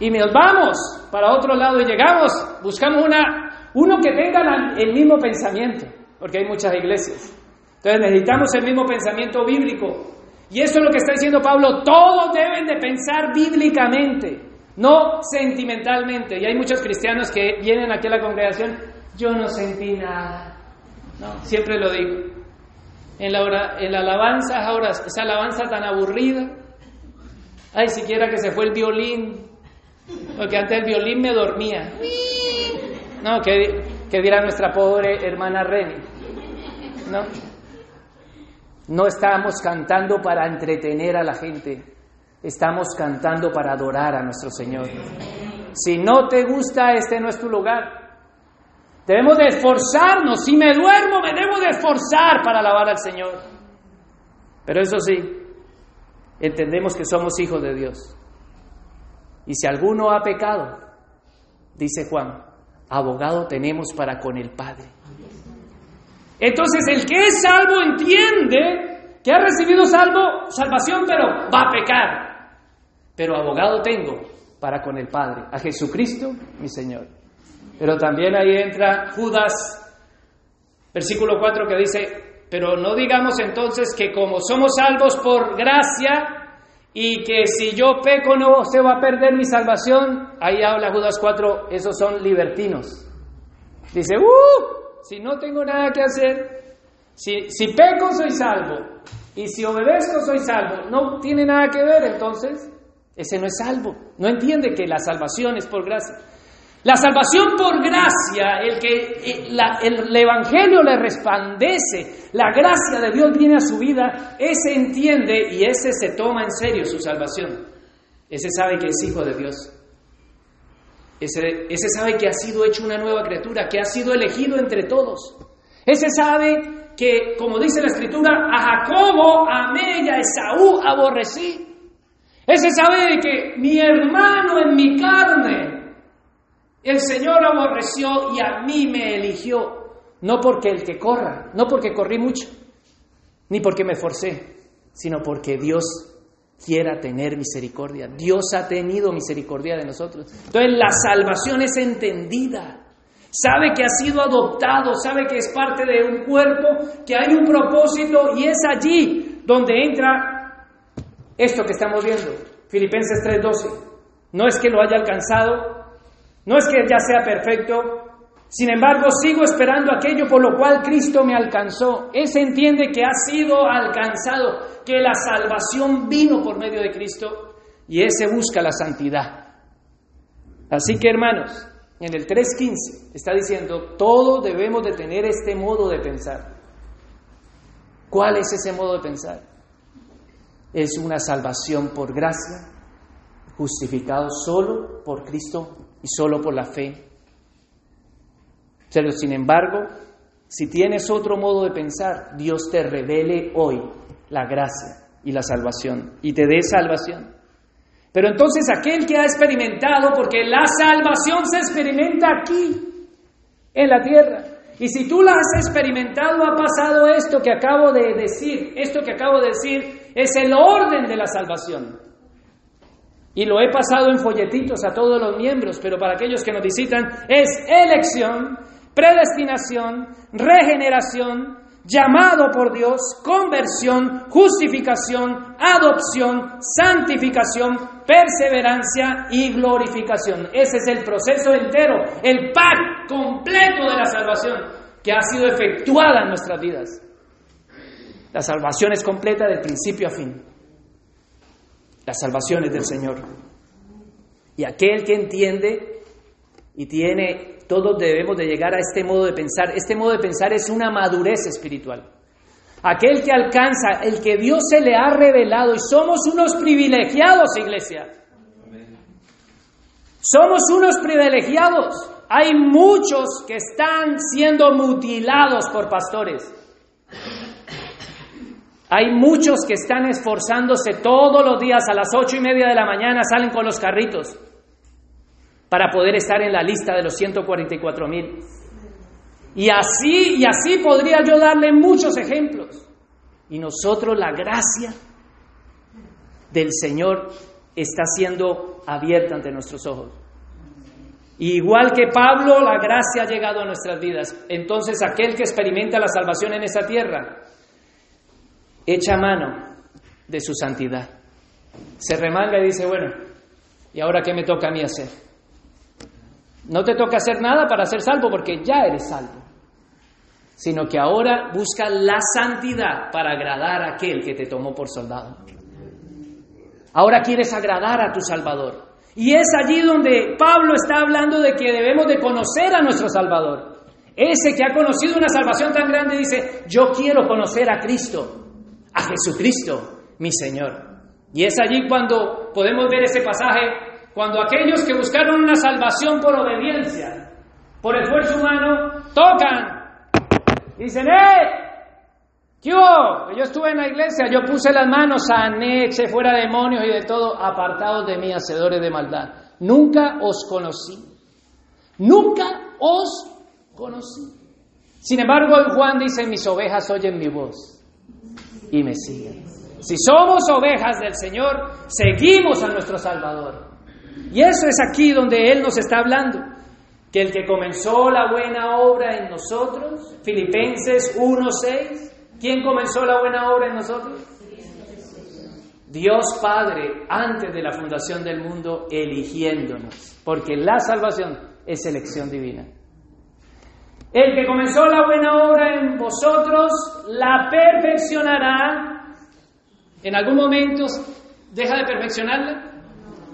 Y nos vamos para otro lado y llegamos, buscamos una uno que tenga el mismo pensamiento, porque hay muchas iglesias. Entonces necesitamos el mismo pensamiento bíblico. Y eso es lo que está diciendo Pablo, todos deben de pensar bíblicamente, no sentimentalmente. Y hay muchos cristianos que vienen aquí a la congregación, yo no sentí nada. No, siempre lo digo. En la, en la alabanza, ahora, esa alabanza tan aburrida. Ay, siquiera que se fue el violín, porque antes el violín me dormía. No, ¿qué, dirá nuestra pobre hermana Reni? No. No estamos cantando para entretener a la gente, estamos cantando para adorar a nuestro Señor. Si no te gusta, este no es tu lugar. Debemos de esforzarnos. Si me duermo, me debo de esforzar para alabar al Señor. Pero eso sí, entendemos que somos hijos de Dios. Y si alguno ha pecado, dice Juan, abogado tenemos para con el Padre. Entonces el que es salvo entiende que ha recibido salvo, salvación, pero va a pecar. Pero abogado tengo para con el Padre, a Jesucristo, mi Señor. Pero también ahí entra Judas, versículo 4, que dice, pero no digamos entonces que como somos salvos por gracia y que si yo peco no se va a perder mi salvación, ahí habla Judas 4, esos son libertinos. Dice, ¡uh! Si no tengo nada que hacer, si, si peco soy salvo y si obedezco soy salvo, no tiene nada que ver entonces, ese no es salvo, no entiende que la salvación es por gracia. La salvación por gracia, el que eh, el, Evangelio le resplandece, la gracia de Dios viene a su vida, ese entiende y ese se toma en serio su salvación. Ese sabe que es hijo de Dios. Ese, sabe que ha sido hecho una nueva criatura, que ha sido elegido entre todos. Ese sabe que, como dice la Escritura, a Jacobo amé y a Esaú aborrecí. Ese sabe que mi hermano en mi carne el Señor aborreció y a mí me eligió, no porque el que corra, no porque corrí mucho, ni porque me forcé, sino porque Dios quiera tener misericordia. Dios ha tenido misericordia de nosotros. Entonces la salvación es entendida. Sabe que ha sido adoptado, sabe que es parte de un cuerpo, que hay un propósito y es allí donde entra esto que estamos viendo, Filipenses 3:12. No es que lo haya alcanzado, no es que ya sea perfecto, sin embargo sigo esperando aquello por lo cual Cristo me alcanzó. Ese entiende que ha sido alcanzado, que la salvación vino por medio de Cristo y ese busca la santidad. Así que hermanos, en el 3.15 está diciendo, todos debemos de tener este modo de pensar. ¿Cuál es ese modo de pensar? Es una salvación por gracia, justificado solo por Cristo y solo por la fe. Pero sin embargo, si tienes otro modo de pensar, Dios te revele hoy la gracia y la salvación y te dé salvación. Pero entonces aquel que ha experimentado, porque la salvación se experimenta aquí, en la tierra. Y si tú la has experimentado, ha pasado esto que acabo de decir. Esto que acabo de decir es el orden de la salvación. Y lo he pasado en folletitos a todos los miembros, pero para aquellos que nos visitan es elección, predestinación, regeneración, llamado por Dios, conversión, justificación, adopción, santificación, perseverancia y glorificación. Ese es el proceso entero, el pack completo de la salvación que ha sido efectuada en nuestras vidas. La salvación es completa del principio a fin. La salvación del Señor. Y aquel que entiende y tiene, todos debemos de llegar a este modo de pensar. Este modo de pensar es una madurez espiritual. Aquel que alcanza, el que Dios se le ha revelado y somos unos privilegiados, iglesia. Somos unos privilegiados. Hay muchos que están siendo mutilados por pastores. Hay muchos que están esforzándose todos los días a las ocho y media de la mañana, salen con los carritos para poder estar en la lista de los 144 mil. Y así, y así podría yo darle muchos ejemplos. Y nosotros la gracia del Señor está siendo abierta ante nuestros ojos. Igual que Pablo, la gracia ha llegado a nuestras vidas. Entonces aquel que experimenta la salvación en esta tierra echa mano de su santidad. Se remanga y dice, bueno, ¿y ahora qué me toca a mí hacer? No te toca hacer nada para ser salvo porque ya eres salvo, sino que ahora busca la santidad para agradar a aquel que te tomó por soldado. Ahora quieres agradar a tu Salvador. Y es allí donde Pablo está hablando de que debemos de conocer a nuestro Salvador. Ese que ha conocido una salvación tan grande dice, yo quiero conocer a Cristo a Jesucristo, mi Señor. Y es allí cuando podemos ver ese pasaje, cuando aquellos que buscaron una salvación por obediencia, por esfuerzo humano, tocan. Dicen, ¡eh! ¿Qué Yo estuve en la iglesia, yo puse las manos, sané, eché fuera demonios y de todo, apartados de mí, hacedores de maldad. Nunca os conocí. Nunca os conocí. Sin embargo, Juan dice, mis ovejas oyen mi voz y me siguen. Si somos ovejas del Señor, seguimos a nuestro Salvador. Y eso es aquí donde Él nos está hablando. Que el que comenzó la buena obra en nosotros, Filipenses 1.6, ¿quién comenzó la buena obra en nosotros? Dios Padre, antes de la fundación del mundo, eligiéndonos, porque la salvación es elección divina. El que comenzó la buena obra en vosotros, la perfeccionará. En algún momento deja de perfeccionarla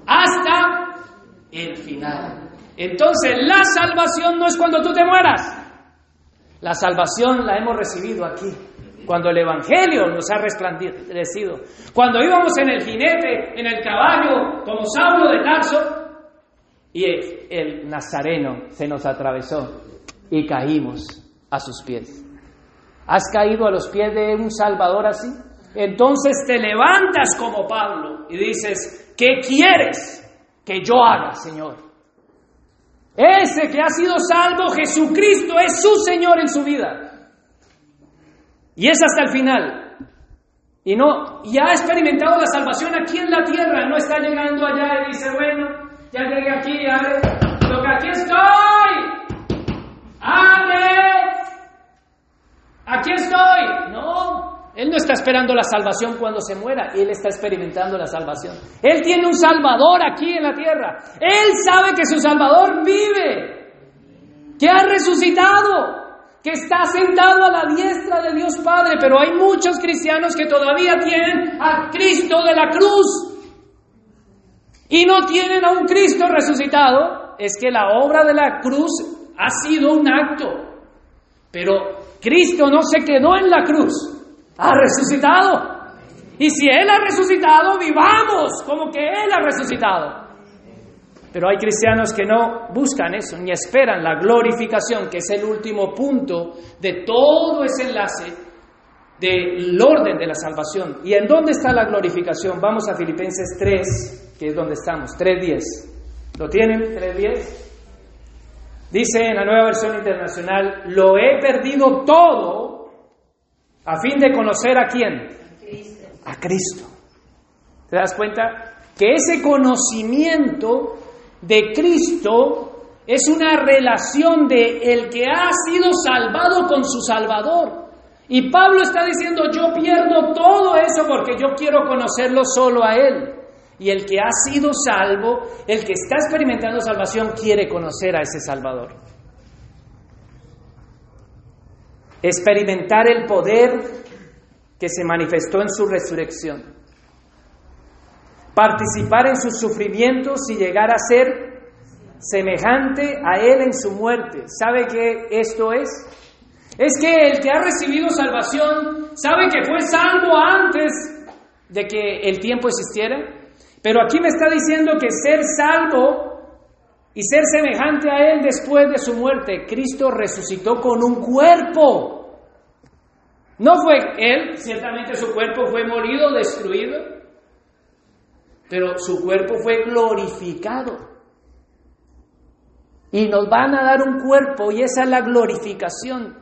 hasta el final. Entonces, la salvación no es cuando tú te mueras. La salvación la hemos recibido aquí, cuando el Evangelio nos ha resplandecido. Cuando íbamos en el jinete, en el caballo, como Saulo de Tarso, y el Nazareno se nos atravesó y caímos a sus pies. ¿Has caído a los pies de un Salvador así? Entonces te levantas como Pablo y dices, ¿qué quieres que yo haga, Señor? Ese que ha sido salvo, Jesucristo, es su Señor en su vida. Y es hasta el final. Y no, ya ha experimentado la salvación aquí en la tierra, no está llegando allá y dice, bueno, ya llegué aquí, ya, lo que aquí estoy. ¡Ame! Aquí estoy. No, Él no está esperando la salvación cuando se muera, Él está experimentando la salvación. Él tiene un Salvador aquí en la tierra. Él sabe que su Salvador vive, que ha resucitado, que está sentado a la diestra de Dios Padre, pero hay muchos cristianos que todavía tienen a Cristo de la cruz y no tienen a un Cristo resucitado. Es que la obra de la cruz ha sido un acto, pero Cristo no se quedó en la cruz, ha resucitado. Y si Él ha resucitado, vivamos como que Él ha resucitado. Pero hay cristianos que no buscan eso, ni esperan la glorificación, que es el último punto de todo ese enlace del orden de la salvación. ¿Y en dónde está la glorificación? Vamos a Filipenses 3, que es donde estamos, 3.10. ¿Lo tienen? 3.10. Dice en la nueva versión internacional, lo he perdido todo a fin de conocer a quién? A Cristo. ¿Te das cuenta? Que ese conocimiento de Cristo es una relación de el que ha sido salvado con su Salvador. Y Pablo está diciendo, yo pierdo todo eso porque yo quiero conocerlo solo a Él. Y el que ha sido salvo, el que está experimentando salvación, quiere conocer a ese Salvador. Experimentar el poder que se manifestó en su resurrección. Participar en sus sufrimientos y llegar a ser semejante a Él en su muerte. ¿Sabe qué esto es? Es que el que ha recibido salvación sabe que fue salvo antes de que el tiempo existiera. Pero aquí me está diciendo que ser salvo y ser semejante a Él después de su muerte, Cristo resucitó con un cuerpo. No fue Él, ciertamente su cuerpo fue morido, destruido, pero su cuerpo fue glorificado. Y nos van a dar un cuerpo y esa es la glorificación.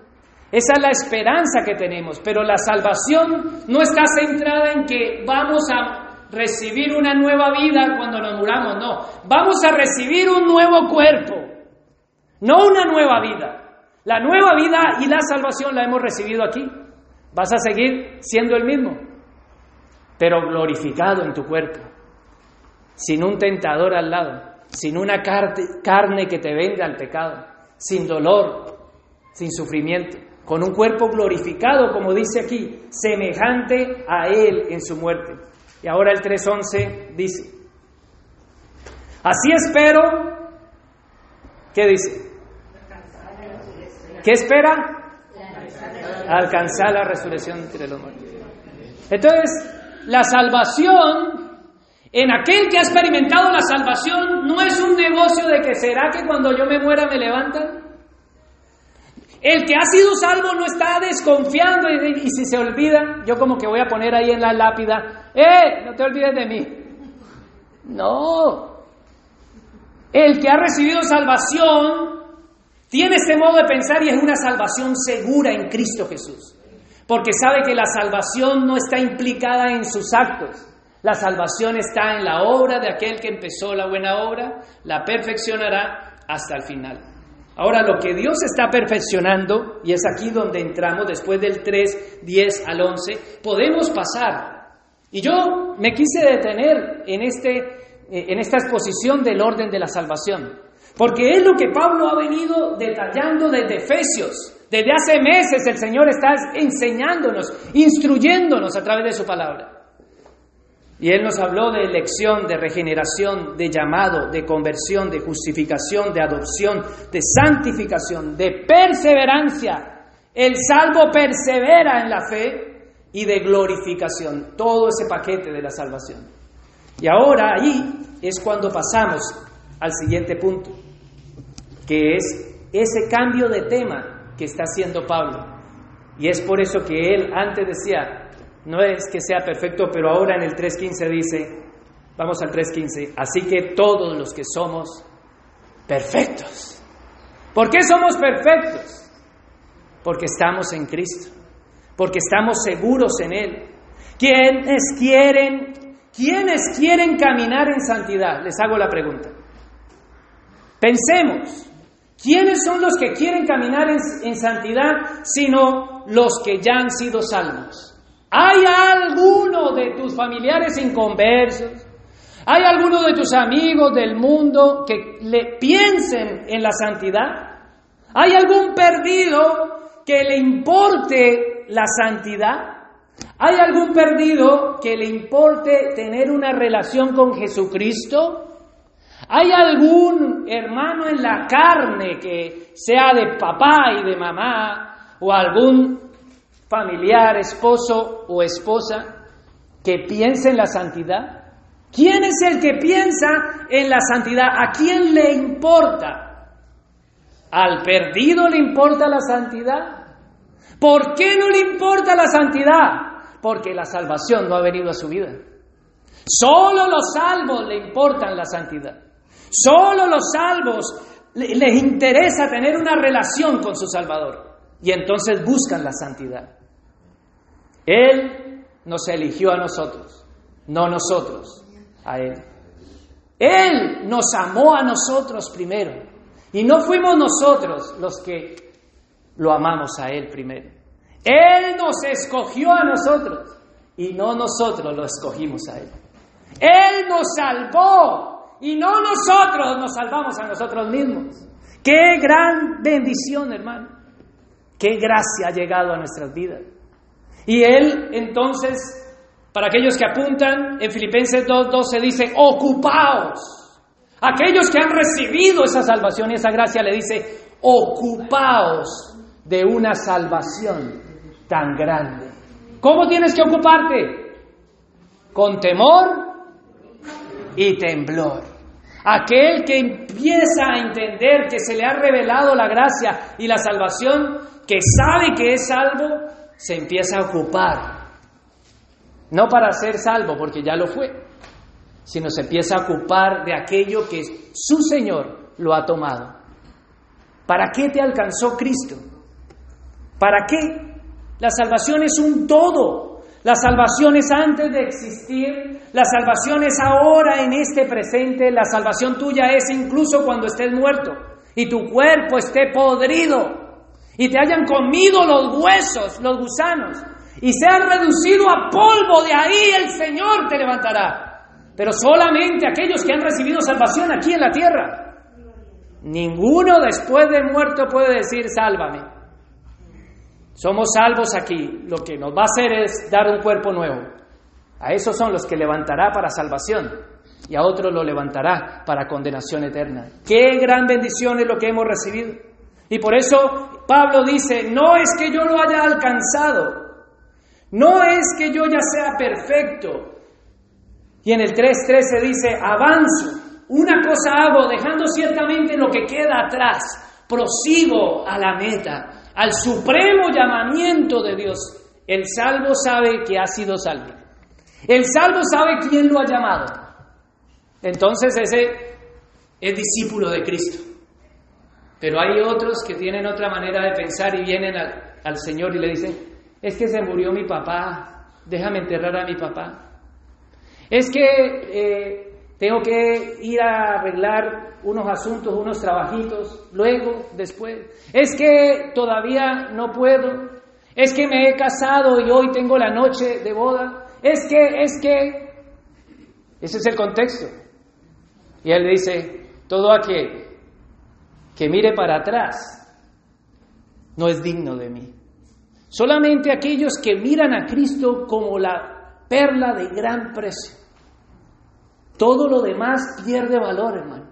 Esa es la esperanza que tenemos, pero la salvación no está centrada en que vamos a recibir una nueva vida cuando nos muramos, no. Vamos a recibir un nuevo cuerpo, no una nueva vida. La nueva vida y la salvación la hemos recibido aquí. Vas a seguir siendo el mismo, pero glorificado en tu cuerpo, sin un tentador al lado, sin una carne que te vende al pecado, sin dolor, sin sufrimiento, con un cuerpo glorificado, como dice aquí, semejante a Él en su muerte. Y ahora el 3.11 dice, así espero, ¿qué dice? ¿Qué espera? Alcanzar la resurrección entre los muertos. Entonces, la salvación, en aquel que ha experimentado la salvación, no es un negocio de que será que cuando yo me muera me levantan. El que ha sido salvo no está desconfiando y, y, si se olvida, yo como que voy a poner ahí en la lápida, ¡eh! No te olvides de mí. No. El que ha recibido salvación tiene este modo de pensar y es una salvación segura en Cristo Jesús. Porque sabe que la salvación no está implicada en sus actos. La salvación está en la obra de aquel que empezó la buena obra, la perfeccionará hasta el final. Ahora, lo que Dios está perfeccionando, y es aquí donde entramos después del 3, 10 al 11, podemos pasar. Y yo me quise detener en, este, eh, en esta exposición del orden de la salvación, porque es lo que Pablo ha venido detallando desde Efesios. Desde hace meses el Señor está enseñándonos, instruyéndonos a través de su palabra. Y Él nos habló de elección, de regeneración, de llamado, de conversión, de justificación, de adopción, de santificación, de perseverancia. El salvo persevera en la fe y de glorificación. Todo ese paquete de la salvación. Y ahora ahí es cuando pasamos al siguiente punto, que es ese cambio de tema que está haciendo Pablo. Y es por eso que él antes decía, no es que sea perfecto, pero ahora en el 3.15 dice, vamos al 3.15, así que todos los que somos perfectos. ¿Por qué somos perfectos? Porque estamos en Cristo, porque estamos seguros en Él. ¿Quiénes quieren, quiénes quieren caminar en santidad? Les hago la pregunta. Pensemos, ¿quiénes son los que quieren caminar en, en santidad sino los que ya han sido salvos? ¿Hay alguno de tus familiares inconversos? ¿Hay alguno de tus amigos del mundo que le piensen en la santidad? ¿Hay algún perdido que le importe la santidad? ¿Hay algún perdido que le importe tener una relación con Jesucristo? ¿Hay algún hermano en la carne que sea de papá y de mamá o algún familiar, esposo o esposa que piense en la santidad? ¿Quién es el que piensa en la santidad? ¿A quién le importa? ¿Al perdido le importa la santidad? ¿Por qué no le importa la santidad? Porque la salvación no ha venido a su vida. Solo los salvos le importan la santidad. Solo los salvos les interesa tener una relación con su Salvador. Y entonces buscan la santidad. Él nos eligió a nosotros, no nosotros a Él. Él nos amó a nosotros primero. Y no fuimos nosotros los que lo amamos a Él primero. Él nos escogió a nosotros y no nosotros lo escogimos a Él. Él nos salvó y no nosotros nos salvamos a nosotros mismos. Qué gran bendición, hermano. Qué gracia ha llegado a nuestras vidas. Y él entonces, para aquellos que apuntan, en Filipenses 2.12 dice, ocupaos. Aquellos que han recibido esa salvación y esa gracia le dice, ocupaos de una salvación tan grande. ¿Cómo tienes que ocuparte? Con temor y temblor. Aquel que empieza a entender que se le ha revelado la gracia y la salvación, que sabe que es salvo, se empieza a ocupar, no para ser salvo, porque ya lo fue, sino se empieza a ocupar de aquello que su Señor lo ha tomado. ¿Para qué te alcanzó Cristo? ¿Para qué? La salvación es un todo. La salvación es antes de existir, la salvación es ahora en este presente, la salvación tuya es incluso cuando estés muerto y tu cuerpo esté podrido y te hayan comido los huesos, los gusanos, y se han reducido a polvo, de ahí el Señor te levantará. Pero solamente aquellos que han recibido salvación aquí en la tierra. Ninguno después de muerto puede decir, sálvame. Somos salvos aquí. Lo que nos va a hacer es dar un cuerpo nuevo. A esos son los que levantará para salvación y a otros lo levantará para condenación eterna. Qué gran bendición es lo que hemos recibido. Y por eso Pablo dice, no es que yo lo haya alcanzado, no es que yo ya sea perfecto. Y en el 3.13 dice, avanzo, una cosa hago, dejando ciertamente lo que queda atrás, prosigo a la meta, al supremo llamamiento de Dios. El salvo sabe que ha sido salvo. El salvo sabe quién lo ha llamado. Entonces ese es discípulo de Cristo. Pero hay otros que tienen otra manera de pensar y vienen al, Señor y le dicen, es que se murió mi papá, déjame enterrar a mi papá. Es que eh, tengo que ir a arreglar unos asuntos, unos trabajitos, luego, después. Es que todavía no puedo. Es que me he casado y hoy tengo la noche de boda. Es que, es que. Ese es el contexto. Y él dice, todo aquel que mire para atrás no es digno de mí. Solamente aquellos que miran a Cristo como la perla de gran precio. Todo lo demás pierde valor, hermano.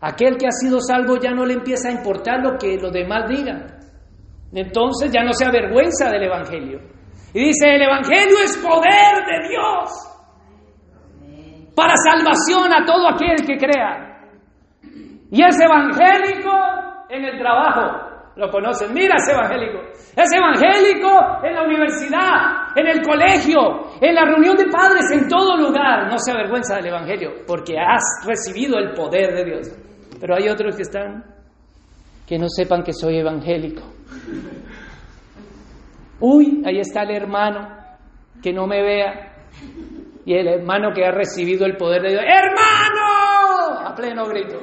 Aquel que ha sido salvo ya no le empieza a importar lo que los demás digan. Entonces ya no se avergüenza del Evangelio. Y dice, el Evangelio es poder de Dios para salvación a todo aquel que crea. Y es evangélico en el trabajo, lo conocen. Mira ese evangélico. Es evangélico en la universidad, en el colegio, en la reunión de padres, en todo lugar. No se avergüenza del evangelio porque has recibido el poder de Dios. Pero hay otros que están que no sepan que soy evangélico. Uy, ahí está el hermano que no me vea. Y el hermano que ha recibido el poder de Dios. ¡Hermano! A pleno grito.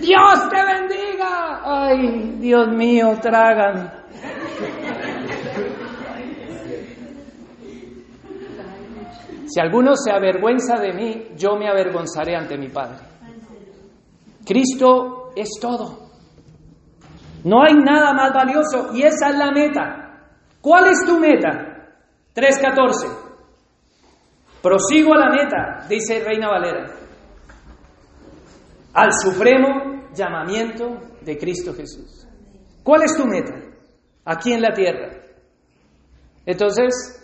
Dios te bendiga. Ay, Dios mío, trágame. Si alguno se avergüenza de mí, yo me avergonzaré ante mi Padre. Cristo es todo. No hay nada más valioso y esa es la meta. ¿Cuál es tu meta? 3.14. Prosigo a la meta, dice Reina Valera al supremo llamamiento de Cristo Jesús. ¿Cuál es tu meta aquí en la tierra? Entonces,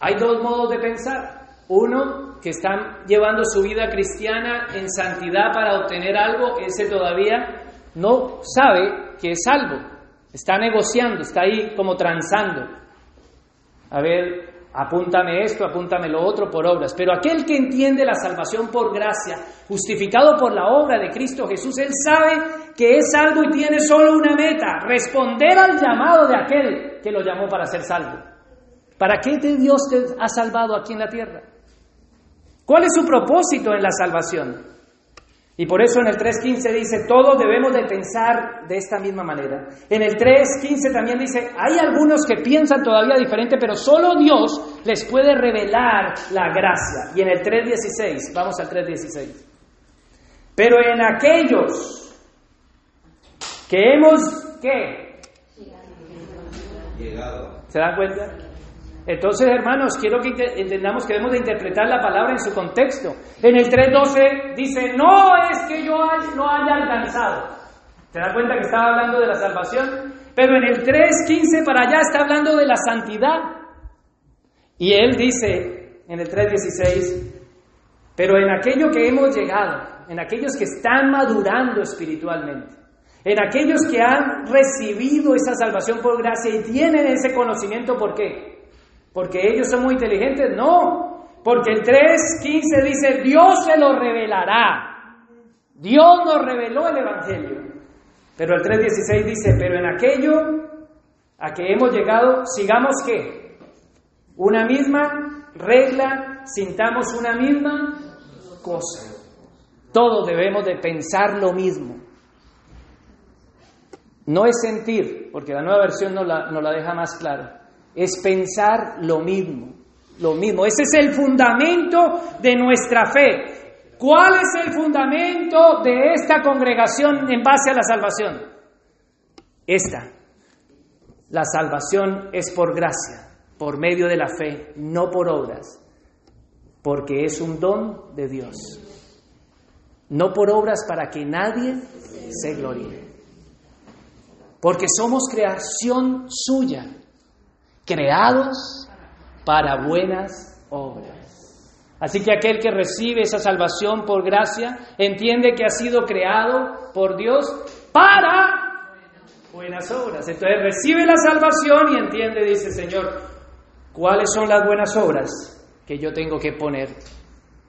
hay dos modos de pensar. Uno, que están llevando su vida cristiana en santidad para obtener algo, ese todavía no sabe que es salvo. Está negociando, está ahí como transando. A ver, apúntame esto, apúntame lo otro por obras. Pero aquel que entiende la salvación por gracia, justificado por la obra de Cristo Jesús, él sabe que es salvo y tiene solo una meta, responder al llamado de aquel que lo llamó para ser salvo. ¿Para qué Dios te ha salvado aquí en la tierra? ¿Cuál es su propósito en la salvación? Y por eso en el 3.15 dice, todos debemos de pensar de esta misma manera. En el 3.15 también dice, hay algunos que piensan todavía diferente, pero solo Dios les puede revelar la gracia. Y en el 3.16, vamos al 3.16. Pero en aquellos que hemos, ¿qué? Llegado. ¿Se dan cuenta? Entonces, hermanos, quiero que entendamos que debemos de interpretar la palabra en su contexto. En el 3.12 dice, no es que yo no haya alcanzado. ¿Se da cuenta que estaba hablando de la salvación? Pero en el 3.15 para allá está hablando de la santidad. Y él dice en el 3.16, pero en aquello que hemos llegado, en aquellos que están madurando espiritualmente, en aquellos que han recibido esa salvación por gracia y tienen ese conocimiento, ¿por qué? Porque ellos son muy inteligentes, no, porque el 3.15 dice, Dios se lo revelará. Dios nos reveló el Evangelio. Pero el 3.16 dice, pero en aquello a que hemos llegado, sigamos qué? Una misma regla, sintamos una misma cosa. Todos debemos de pensar lo mismo. No es sentir, porque la nueva versión nos la, nos la deja más clara es pensar lo mismo, lo mismo. Ese es el fundamento de nuestra fe. ¿Cuál es el fundamento de esta congregación en base a la salvación? Esta. La salvación es por gracia, por medio de la fe, no por obras, porque es un don de Dios. No por obras para que nadie se gloríe. Porque somos creación suya creados para buenas obras. Así que aquel que recibe esa salvación por gracia entiende que ha sido creado por Dios para buenas obras. Entonces recibe la salvación y entiende, dice Señor, cuáles son las buenas obras que yo tengo que poner.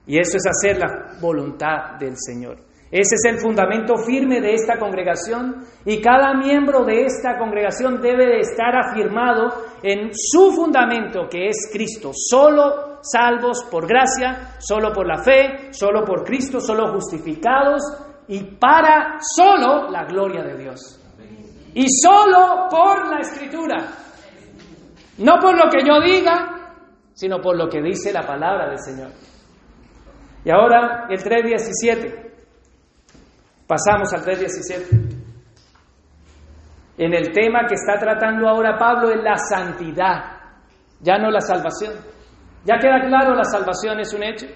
Y eso es hacer la voluntad del Señor. Ese es el fundamento firme de esta congregación y cada miembro de esta congregación debe de estar afirmado en su fundamento que es Cristo. Solo salvos por gracia, solo por la fe, solo por Cristo, solo justificados y para solo la gloria de Dios. Y solo por la escritura. No por lo que yo diga, sino por lo que dice la palabra del Señor. Y ahora el 3.17. Pasamos al 3.17. En el tema que está tratando ahora Pablo es la santidad, ya no la salvación. Ya queda claro, la salvación es un hecho.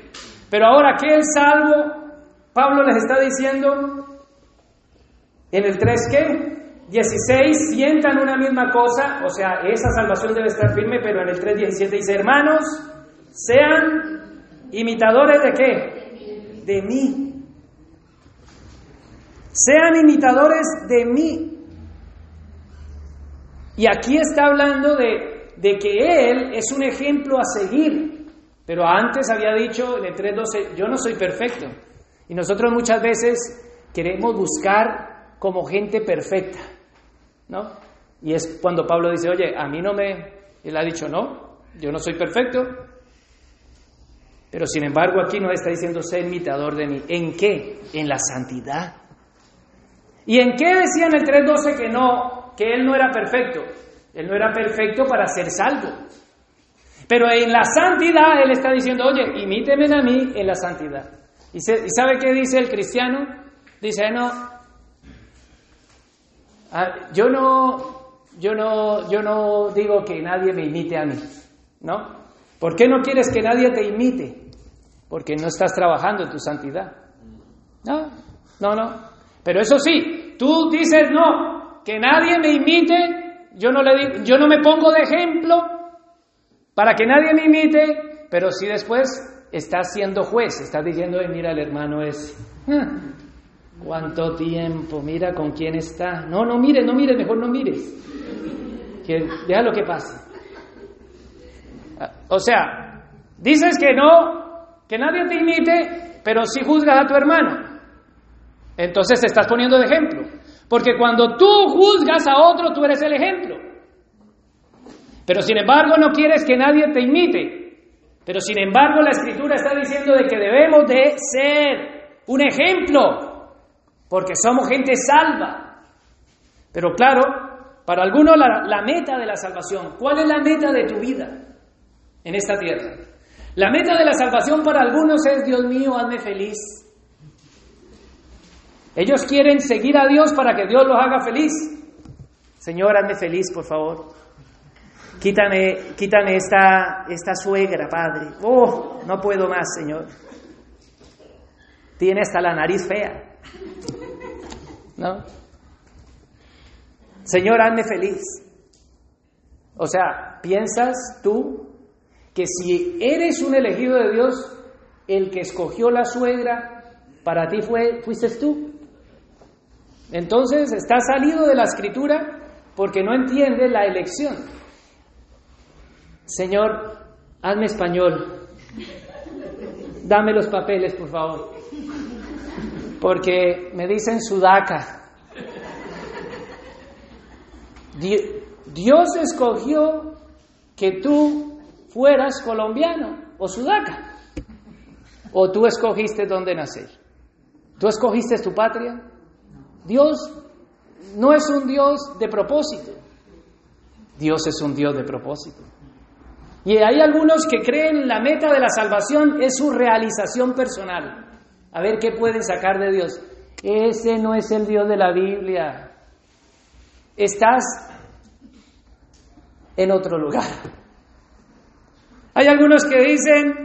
Pero ahora que el salvo, Pablo les está diciendo en el 3 qué? 16 sientan una misma cosa, o sea, esa salvación debe estar firme, pero en el 3.17 dice, hermanos, sean imitadores de qué? De mí. Sean imitadores de mí. Y aquí está hablando de, de que Él es un ejemplo a seguir. Pero antes había dicho en el 3.12, yo no soy perfecto. Y nosotros muchas veces queremos buscar como gente perfecta. ¿no? Y es cuando Pablo dice, oye, a mí no me... Él ha dicho, no, yo no soy perfecto. Pero sin embargo aquí nos está diciendo, sé imitador de mí. ¿En qué? En la santidad. ¿Y en qué decía en el 3.12 que no, que él no era perfecto? Él no era perfecto para ser salvo. Pero en la santidad él está diciendo, oye, imíteme a mí en la santidad. ¿Y, ¿Y sabe qué dice el cristiano? Dice, no, Ah, yo no, yo no, yo no digo que nadie me imite a mí, ¿no? ¿Por qué no quieres que nadie te imite? Porque no estás trabajando en tu santidad. No, no, no. Pero eso sí, tú dices no, que nadie me imite, yo no le digo, yo no me pongo de ejemplo para que nadie me imite, pero si después estás siendo juez, estás diciendo, mira, el hermano es, ¿Cuánto tiempo? Mira con quién está. No, no mires, no mires, mejor no mires. Que, deja lo que pase. O sea, dices que no, que nadie te imite, pero sí juzgas a tu hermano. Entonces te estás poniendo de ejemplo. Porque cuando tú juzgas a otro, tú eres el ejemplo. Pero sin embargo no quieres que nadie te imite. Pero sin embargo la escritura está diciendo de que debemos de ser un ejemplo porque somos gente salva. Pero claro, para algunos la, meta de la salvación, ¿cuál es la meta de tu vida en esta tierra? La meta de la salvación para algunos es, Dios mío, hazme feliz. Ellos quieren seguir a Dios para que Dios los haga feliz. Señor, hazme feliz, por favor. Quítame, quítame esta, esta suegra, Padre. Oh, no puedo más, Señor. Tiene hasta la nariz fea. ¿no? Señor, hazme feliz. O sea, ¿piensas tú que si eres un elegido de Dios, el que escogió la suegra, para ti fue, fuiste tú? Entonces, está salido de la escritura porque no entiende la elección. Señor, hazme español. Dame los papeles, por favor porque me dicen sudaca. Dios escogió que tú fueras colombiano o sudaca. O tú escogiste dónde nacer. ¿Tú escogiste tu patria? Dios no es un Dios de propósito. Dios es un Dios de propósito. Y hay algunos que creen la meta de la salvación es su realización personal a ver qué pueden sacar de Dios. Ese no es el Dios de la Biblia. Estás en otro lugar. Hay algunos que dicen,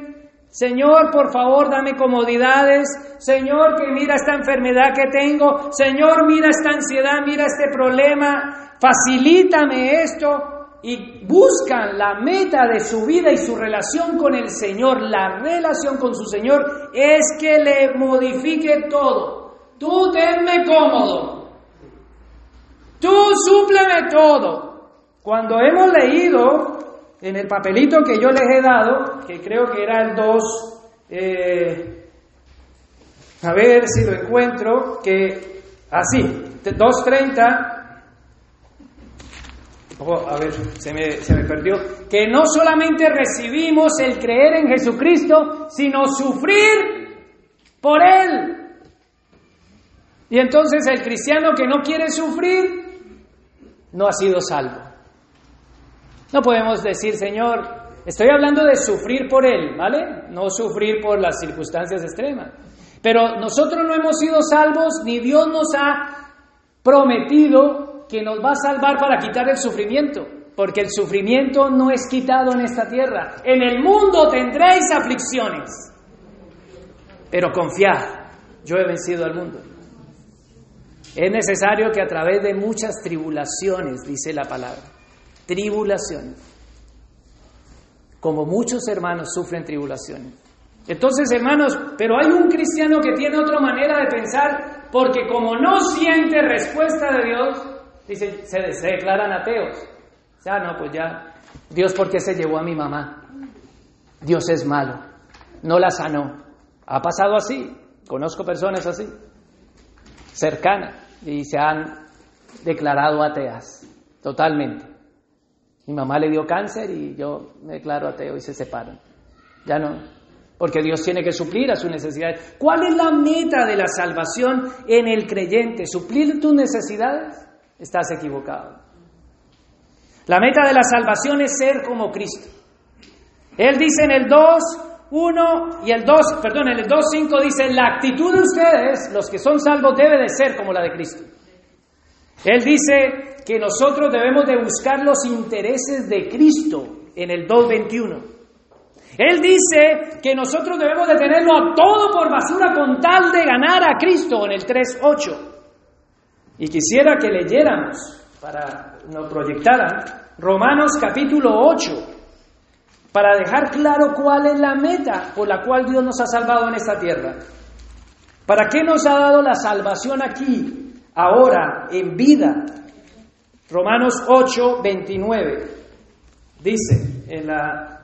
Señor, por favor, dame comodidades. Señor, que mira esta enfermedad que tengo. Señor, mira esta ansiedad, mira este problema. Facilítame esto y buscan la meta de su vida y su relación con el Señor, la relación con su Señor, es que le modifique todo. Tú tenme cómodo. Tú súpleme todo. Cuando hemos leído en el papelito que yo les he dado, que creo que era el 2, eh, a ver si lo encuentro, que así, 2.30 Oh, a ver, se me, se me perdió. Que no solamente recibimos el creer en Jesucristo, sino sufrir por Él. Y entonces el cristiano que no quiere sufrir, no ha sido salvo. No podemos decir, Señor, estoy hablando de sufrir por Él, ¿vale? No sufrir por las circunstancias extremas. Pero nosotros no hemos sido salvos, ni Dios nos ha prometido que nos va a salvar para quitar el sufrimiento, porque el sufrimiento no es quitado en esta tierra. En el mundo tendréis aflicciones, pero confiad, yo he vencido al mundo. Es necesario que a través de muchas tribulaciones, dice la palabra, tribulaciones, como muchos hermanos sufren tribulaciones. Entonces, hermanos, pero hay un cristiano que tiene otra manera de pensar, porque como no siente respuesta de Dios, dice, se, declaran ateos. O sea, no, pues ya, Dios, ¿por qué se llevó a mi mamá? Dios es malo, no la sanó. Ha pasado así, conozco personas así, cercanas, y se han declarado ateas, totalmente. Mi mamá le dio cáncer y yo me declaro ateo y se separan. Ya no, porque Dios tiene que suplir a sus necesidades. ¿Cuál es la meta de la salvación en el creyente? ¿Suplir tus necesidades? Estás equivocado. La meta de la salvación es ser como Cristo. Él dice en el 2, 1 y el 2, perdón, en el 2, 5 dice, la actitud de ustedes, los que son salvos, debe de ser como la de Cristo. Él dice que nosotros debemos de buscar los intereses de Cristo en el 2.21. Él dice que nosotros debemos de tenerlo a todo por basura con tal de ganar a Cristo en el 3.8. Y quisiera que leyéramos, para nos proyectaran, Romanos capítulo 8, para dejar claro cuál es la meta por la cual Dios nos ha salvado en esta tierra. ¿Para qué nos ha dado la salvación aquí, ahora, en vida? Romanos 8, 29. Dice en la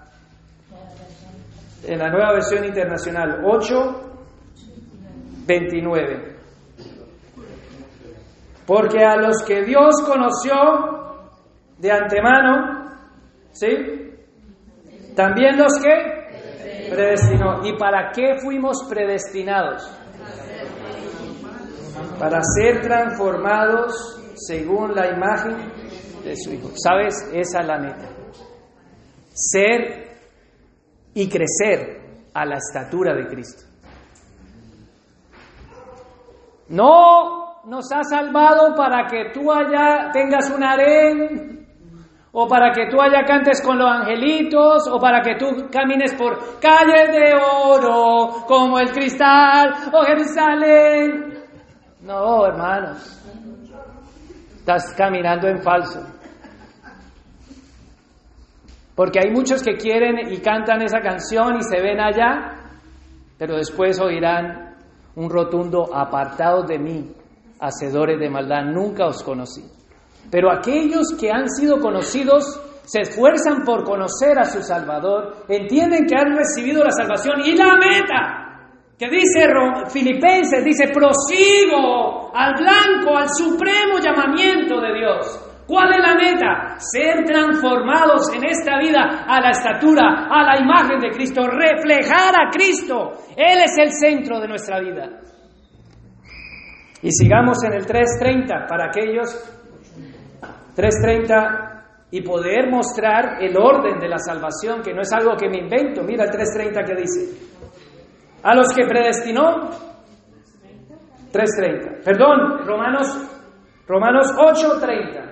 en la nueva versión internacional 8, 29. Porque a los que Dios conoció de antemano, ¿sí? También los que predestinó. ¿Y para qué fuimos predestinados? Para ser transformados según la imagen de su Hijo. ¿Sabes? Esa es la meta. Ser y crecer a la estatura de Cristo. No nos ha salvado para que tú allá tengas un harén, o para que tú allá cantes con los angelitos, o para que tú camines por calles de oro, como el cristal, o Jerusalén. No, hermanos, estás caminando en falso. Porque hay muchos que quieren y cantan esa canción y se ven allá, pero después oirán un rotundo apartados de mí, hacedores de maldad, nunca os conocí. Pero aquellos que han sido conocidos se esfuerzan por conocer a su Salvador, entienden que han recibido la salvación y la meta, que dice Filipenses, dice, prosigo al blanco, al supremo llamamiento de Dios. ¿Cuál es la meta? Ser transformados en esta vida a la estatura, a la imagen de Cristo, reflejar a Cristo. Él es el centro de nuestra vida. Y sigamos en el 3.30 para aquellos 3.30 y poder mostrar el orden de la salvación, que no es algo que me invento. Mira el 3.30 que dice. A los que predestinó, 3.30. Perdón, Romanos, Romanos 8.30.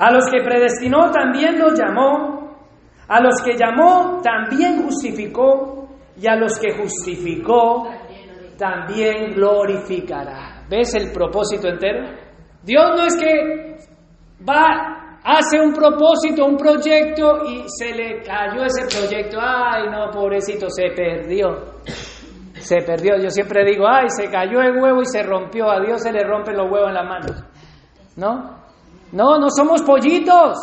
A los que predestinó también los llamó, a los que llamó también justificó, y a los que justificó también glorificará. ¿Ves el propósito entero? Dios no es que va, hace un propósito, un proyecto y se le cayó ese proyecto. Ay, no, pobrecito, se perdió. Se perdió. Yo siempre digo, ay, se cayó el huevo y se rompió. A Dios se le rompen los huevos en las manos. ¿No? No, no somos pollitos.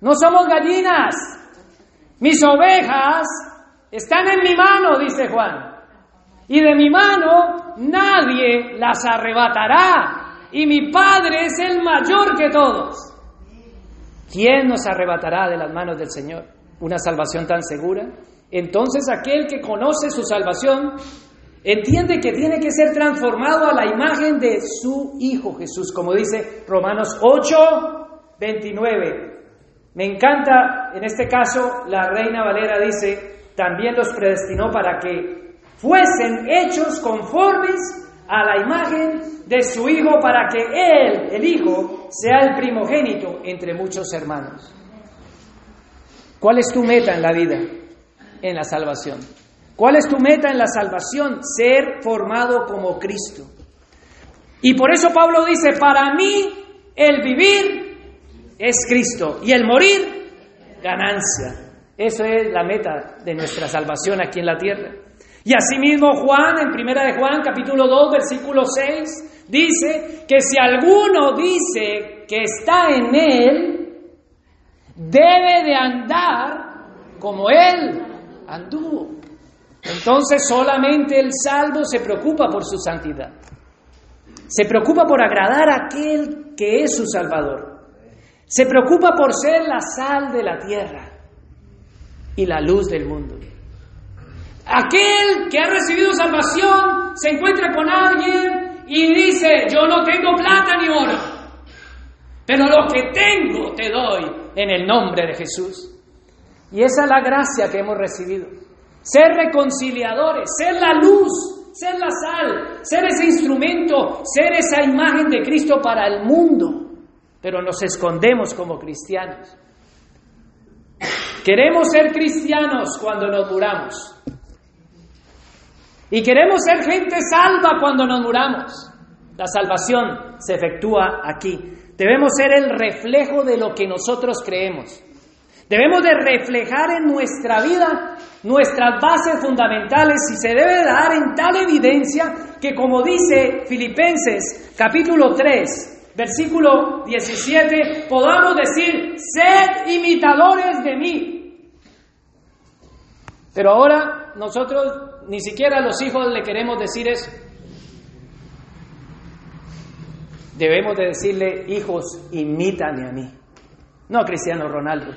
No somos gallinas. Mis ovejas están en mi mano, dice Juan. Y de mi mano nadie las arrebatará. Y mi Padre es el mayor que todos. ¿Quién nos arrebatará de las manos del Señor? Una salvación tan segura. Entonces aquel que conoce su salvación entiende que tiene que ser transformado a la imagen de su Hijo Jesús, como dice Romanos 8, 29. Me encanta, en este caso, la Reina Valera dice, también los predestinó para que fuesen hechos conformes a la imagen de su Hijo, para que Él, el Hijo, sea el primogénito entre muchos hermanos. ¿Cuál es tu meta en la vida? En la salvación. ¿Cuál es tu meta en la salvación? Ser formado como Cristo. Y por eso Pablo dice, para mí el vivir es Cristo y el morir ganancia. Eso es la meta de nuestra salvación aquí en la tierra. Y asimismo Juan, en primera de Juan, capítulo 2, versículo 6, dice que si alguno dice que está en él, debe de andar como él anduvo. Entonces solamente el salvo se preocupa por su santidad. Se preocupa por agradar a aquel que es su Salvador. Se preocupa por ser la sal de la tierra y la luz del mundo. Aquel que ha recibido salvación se encuentra con alguien y dice, yo no tengo plata ni oro, pero lo que tengo te doy en el nombre de Jesús. Y esa es la gracia que hemos recibido. Ser reconciliadores, ser la luz, ser la sal, ser ese instrumento, ser esa imagen de Cristo para el mundo. Pero nos escondemos como cristianos. Queremos ser cristianos cuando nos muramos. Y queremos ser gente salva cuando nos muramos. La salvación se efectúa aquí. Debemos ser el reflejo de lo que nosotros creemos. Debemos de reflejar en nuestra vida nuestras bases fundamentales y se debe dar en tal evidencia que como dice Filipenses capítulo 3, versículo 17, podamos decir, sed imitadores de mí. Pero ahora nosotros ni siquiera a los hijos le queremos decir eso. Debemos de decirle, hijos, imítame a mí. No a Cristiano Ronaldo.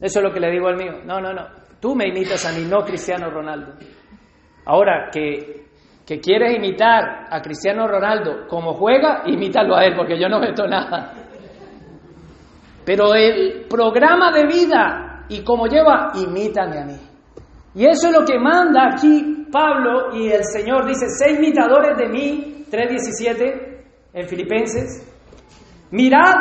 Eso es lo que le digo al mío. No, no, no. Tú me imitas a mí, no Cristiano Ronaldo. Ahora que, que quieres imitar a Cristiano Ronaldo como juega, imítalo a él, porque yo no meto nada. Pero el programa de vida y como lleva, imítame a mí. Y eso es lo que manda aquí Pablo y el Señor dice, sé imitadores de mí, 3.17 en Filipenses. Mirad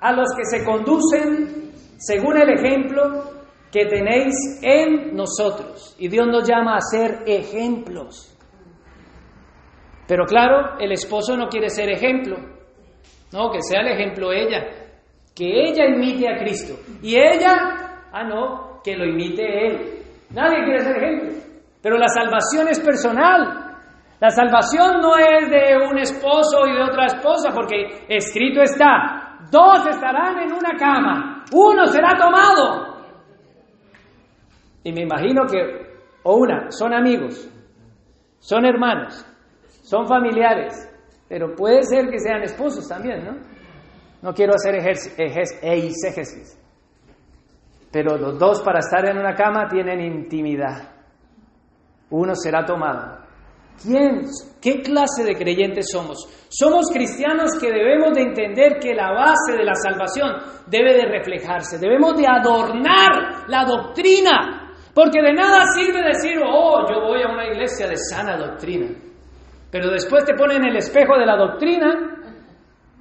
a los que se conducen según el ejemplo que tenéis en nosotros. Y Dios nos llama a ser ejemplos. Pero claro, el esposo no quiere ser ejemplo. No, que sea el ejemplo ella. Que ella imite a Cristo. Y ella, ah, no, que lo imite él. Nadie quiere ser ejemplo. Pero la salvación es personal. La salvación no es de un esposo y de otra esposa, porque escrito está, dos estarán en una cama, uno será tomado. Y me imagino que, o una, son amigos, son hermanos, son familiares, pero puede ser que sean esposos también, ¿no? No quiero hacer eisegesis, pero los dos para estar en una cama tienen intimidad. Uno será tomado. ¿Quién? ¿Qué clase de creyentes somos? Somos cristianos que debemos de entender que la base de la salvación debe de reflejarse. Debemos de adornar la doctrina. Porque de nada sirve decir, oh, yo voy a una iglesia de sana doctrina. Pero después te ponen el espejo de la doctrina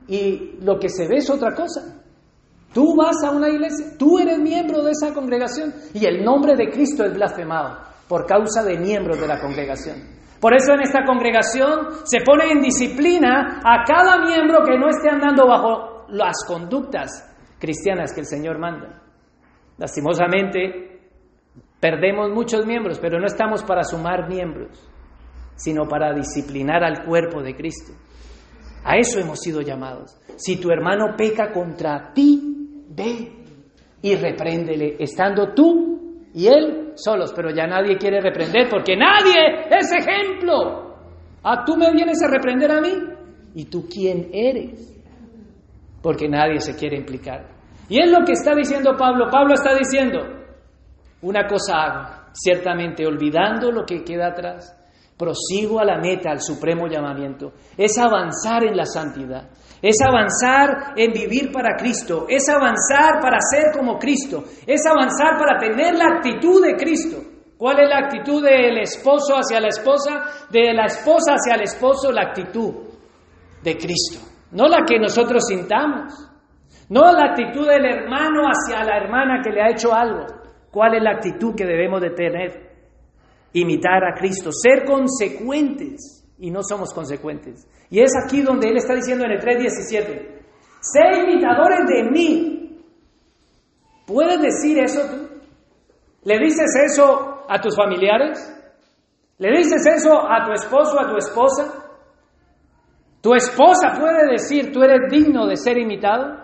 y lo que se ve es otra cosa. Tú vas a una iglesia, tú eres miembro de esa congregación y el nombre de Cristo es blasfemado por causa de miembros de la congregación. Por eso en esta congregación se pone en disciplina a cada miembro que no esté andando bajo las conductas cristianas que el Señor manda. Lastimosamente, perdemos muchos miembros, pero no estamos para sumar miembros, sino para disciplinar al cuerpo de Cristo. A eso hemos sido llamados. Si tu hermano peca contra ti, ve y repréndele, estando tú y él solos, pero ya nadie quiere reprender porque nadie es ejemplo. Ah, tú me vienes a reprender a mí. ¿Y tú quién eres? Porque nadie se quiere implicar. Y es lo que está diciendo Pablo. Pablo está diciendo, una cosa hago, ciertamente olvidando lo que queda atrás, prosigo a la meta, al supremo llamamiento. Es avanzar en la santidad, es avanzar en vivir para Cristo, es avanzar para ser como Cristo, es avanzar para tener la actitud de Cristo. ¿Cuál es la actitud del esposo hacia la esposa? De la esposa hacia el esposo, la actitud de Cristo. No la que nosotros sintamos, no la actitud del hermano hacia la hermana que le ha hecho algo. ¿Cuál es la actitud que debemos de tener? Imitar a Cristo, ser consecuentes y no somos consecuentes. Y es aquí donde Él está diciendo en el 3.17, sé imitadores de mí. ¿Puedes decir eso tú? ¿Le dices eso a tus familiares? ¿Le dices eso a tu esposo, a tu esposa? ¿Tu esposa puede decir, tú eres digno de ser imitado?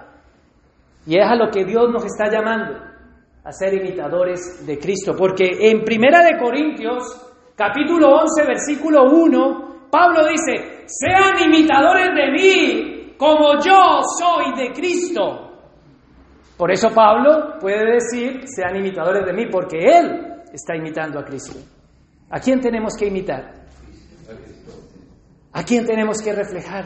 Y es a lo que Dios nos está llamando, a ser imitadores de Cristo. Porque en Primera de Corintios, capítulo 11, versículo 1, Pablo dice, sean imitadores de mí como yo soy de Cristo. Por eso Pablo puede decir, sean imitadores de mí, porque él está imitando a Cristo. ¿A quién tenemos que imitar? ¿A quién tenemos que reflejar?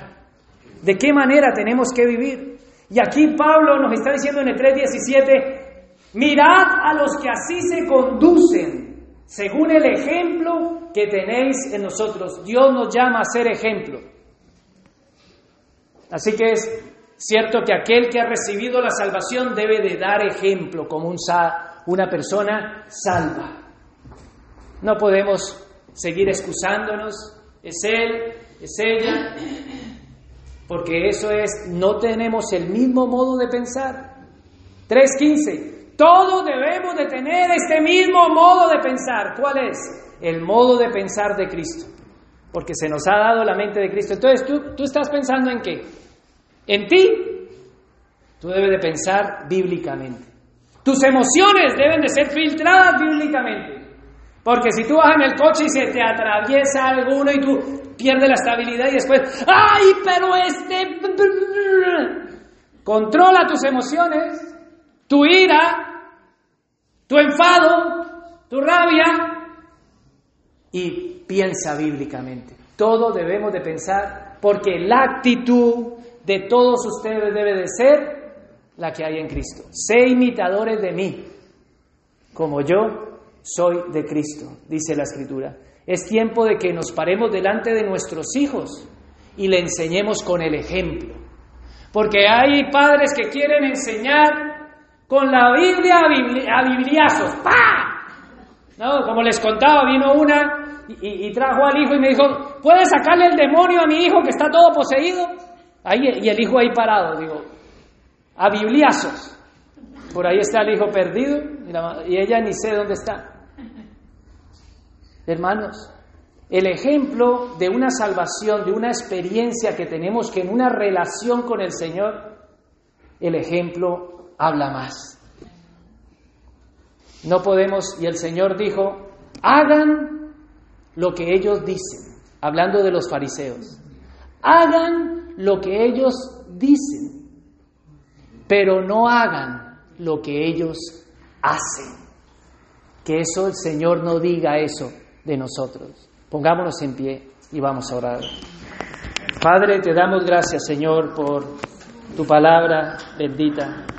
¿De qué manera tenemos que vivir? Y aquí Pablo nos está diciendo en el 3.17, mirad a los que así se conducen, según el ejemplo que tenéis en nosotros. Dios nos llama a ser ejemplo. Así que es cierto que aquel que ha recibido la salvación debe de dar ejemplo como un, una persona salva. No podemos seguir excusándonos, es él, es ella, porque eso es, no tenemos el mismo modo de pensar. 3.15, todos debemos de tener este mismo modo de pensar. ¿Cuál es? El modo de pensar de Cristo, porque se nos ha dado la mente de Cristo. Entonces, ¿tú, tú estás pensando en qué? En ti. Tú debes de pensar bíblicamente. Tus emociones deben de ser filtradas bíblicamente. Porque si tú vas en el coche y se te atraviesa alguno y tú pierdes la estabilidad y después, ¡ay, pero este... Controla tus emociones, tu ira, tu enfado, tu rabia y piensa bíblicamente. Todo debemos de pensar porque la actitud de todos ustedes debe de ser la que hay en Cristo. Sé imitadores de mí, como yo soy de Cristo, dice la Escritura. Es tiempo de que nos paremos delante de nuestros hijos y le enseñemos con el ejemplo. Porque hay padres que quieren enseñar con la Biblia a, bibliazos. ¡Pah! ¿No? Como les contaba, vino una y, trajo al hijo y me dijo, ¿puedes sacarle el demonio a mi hijo que está todo poseído? Ahí, y el hijo ahí parado, digo, a bibliazos. Por ahí está el hijo perdido y, ella ni sé dónde está. Hermanos, el ejemplo de una salvación, de una experiencia que tenemos que en una relación con el Señor, el ejemplo habla más. No podemos, y el Señor dijo, hagan lo que ellos dicen, hablando de los fariseos, hagan lo que ellos dicen pero no hagan lo que ellos hacen. Que eso el Señor no diga eso de nosotros. Pongámonos en pie y vamos a orar. Padre, te damos gracias, Señor, por tu palabra bendita.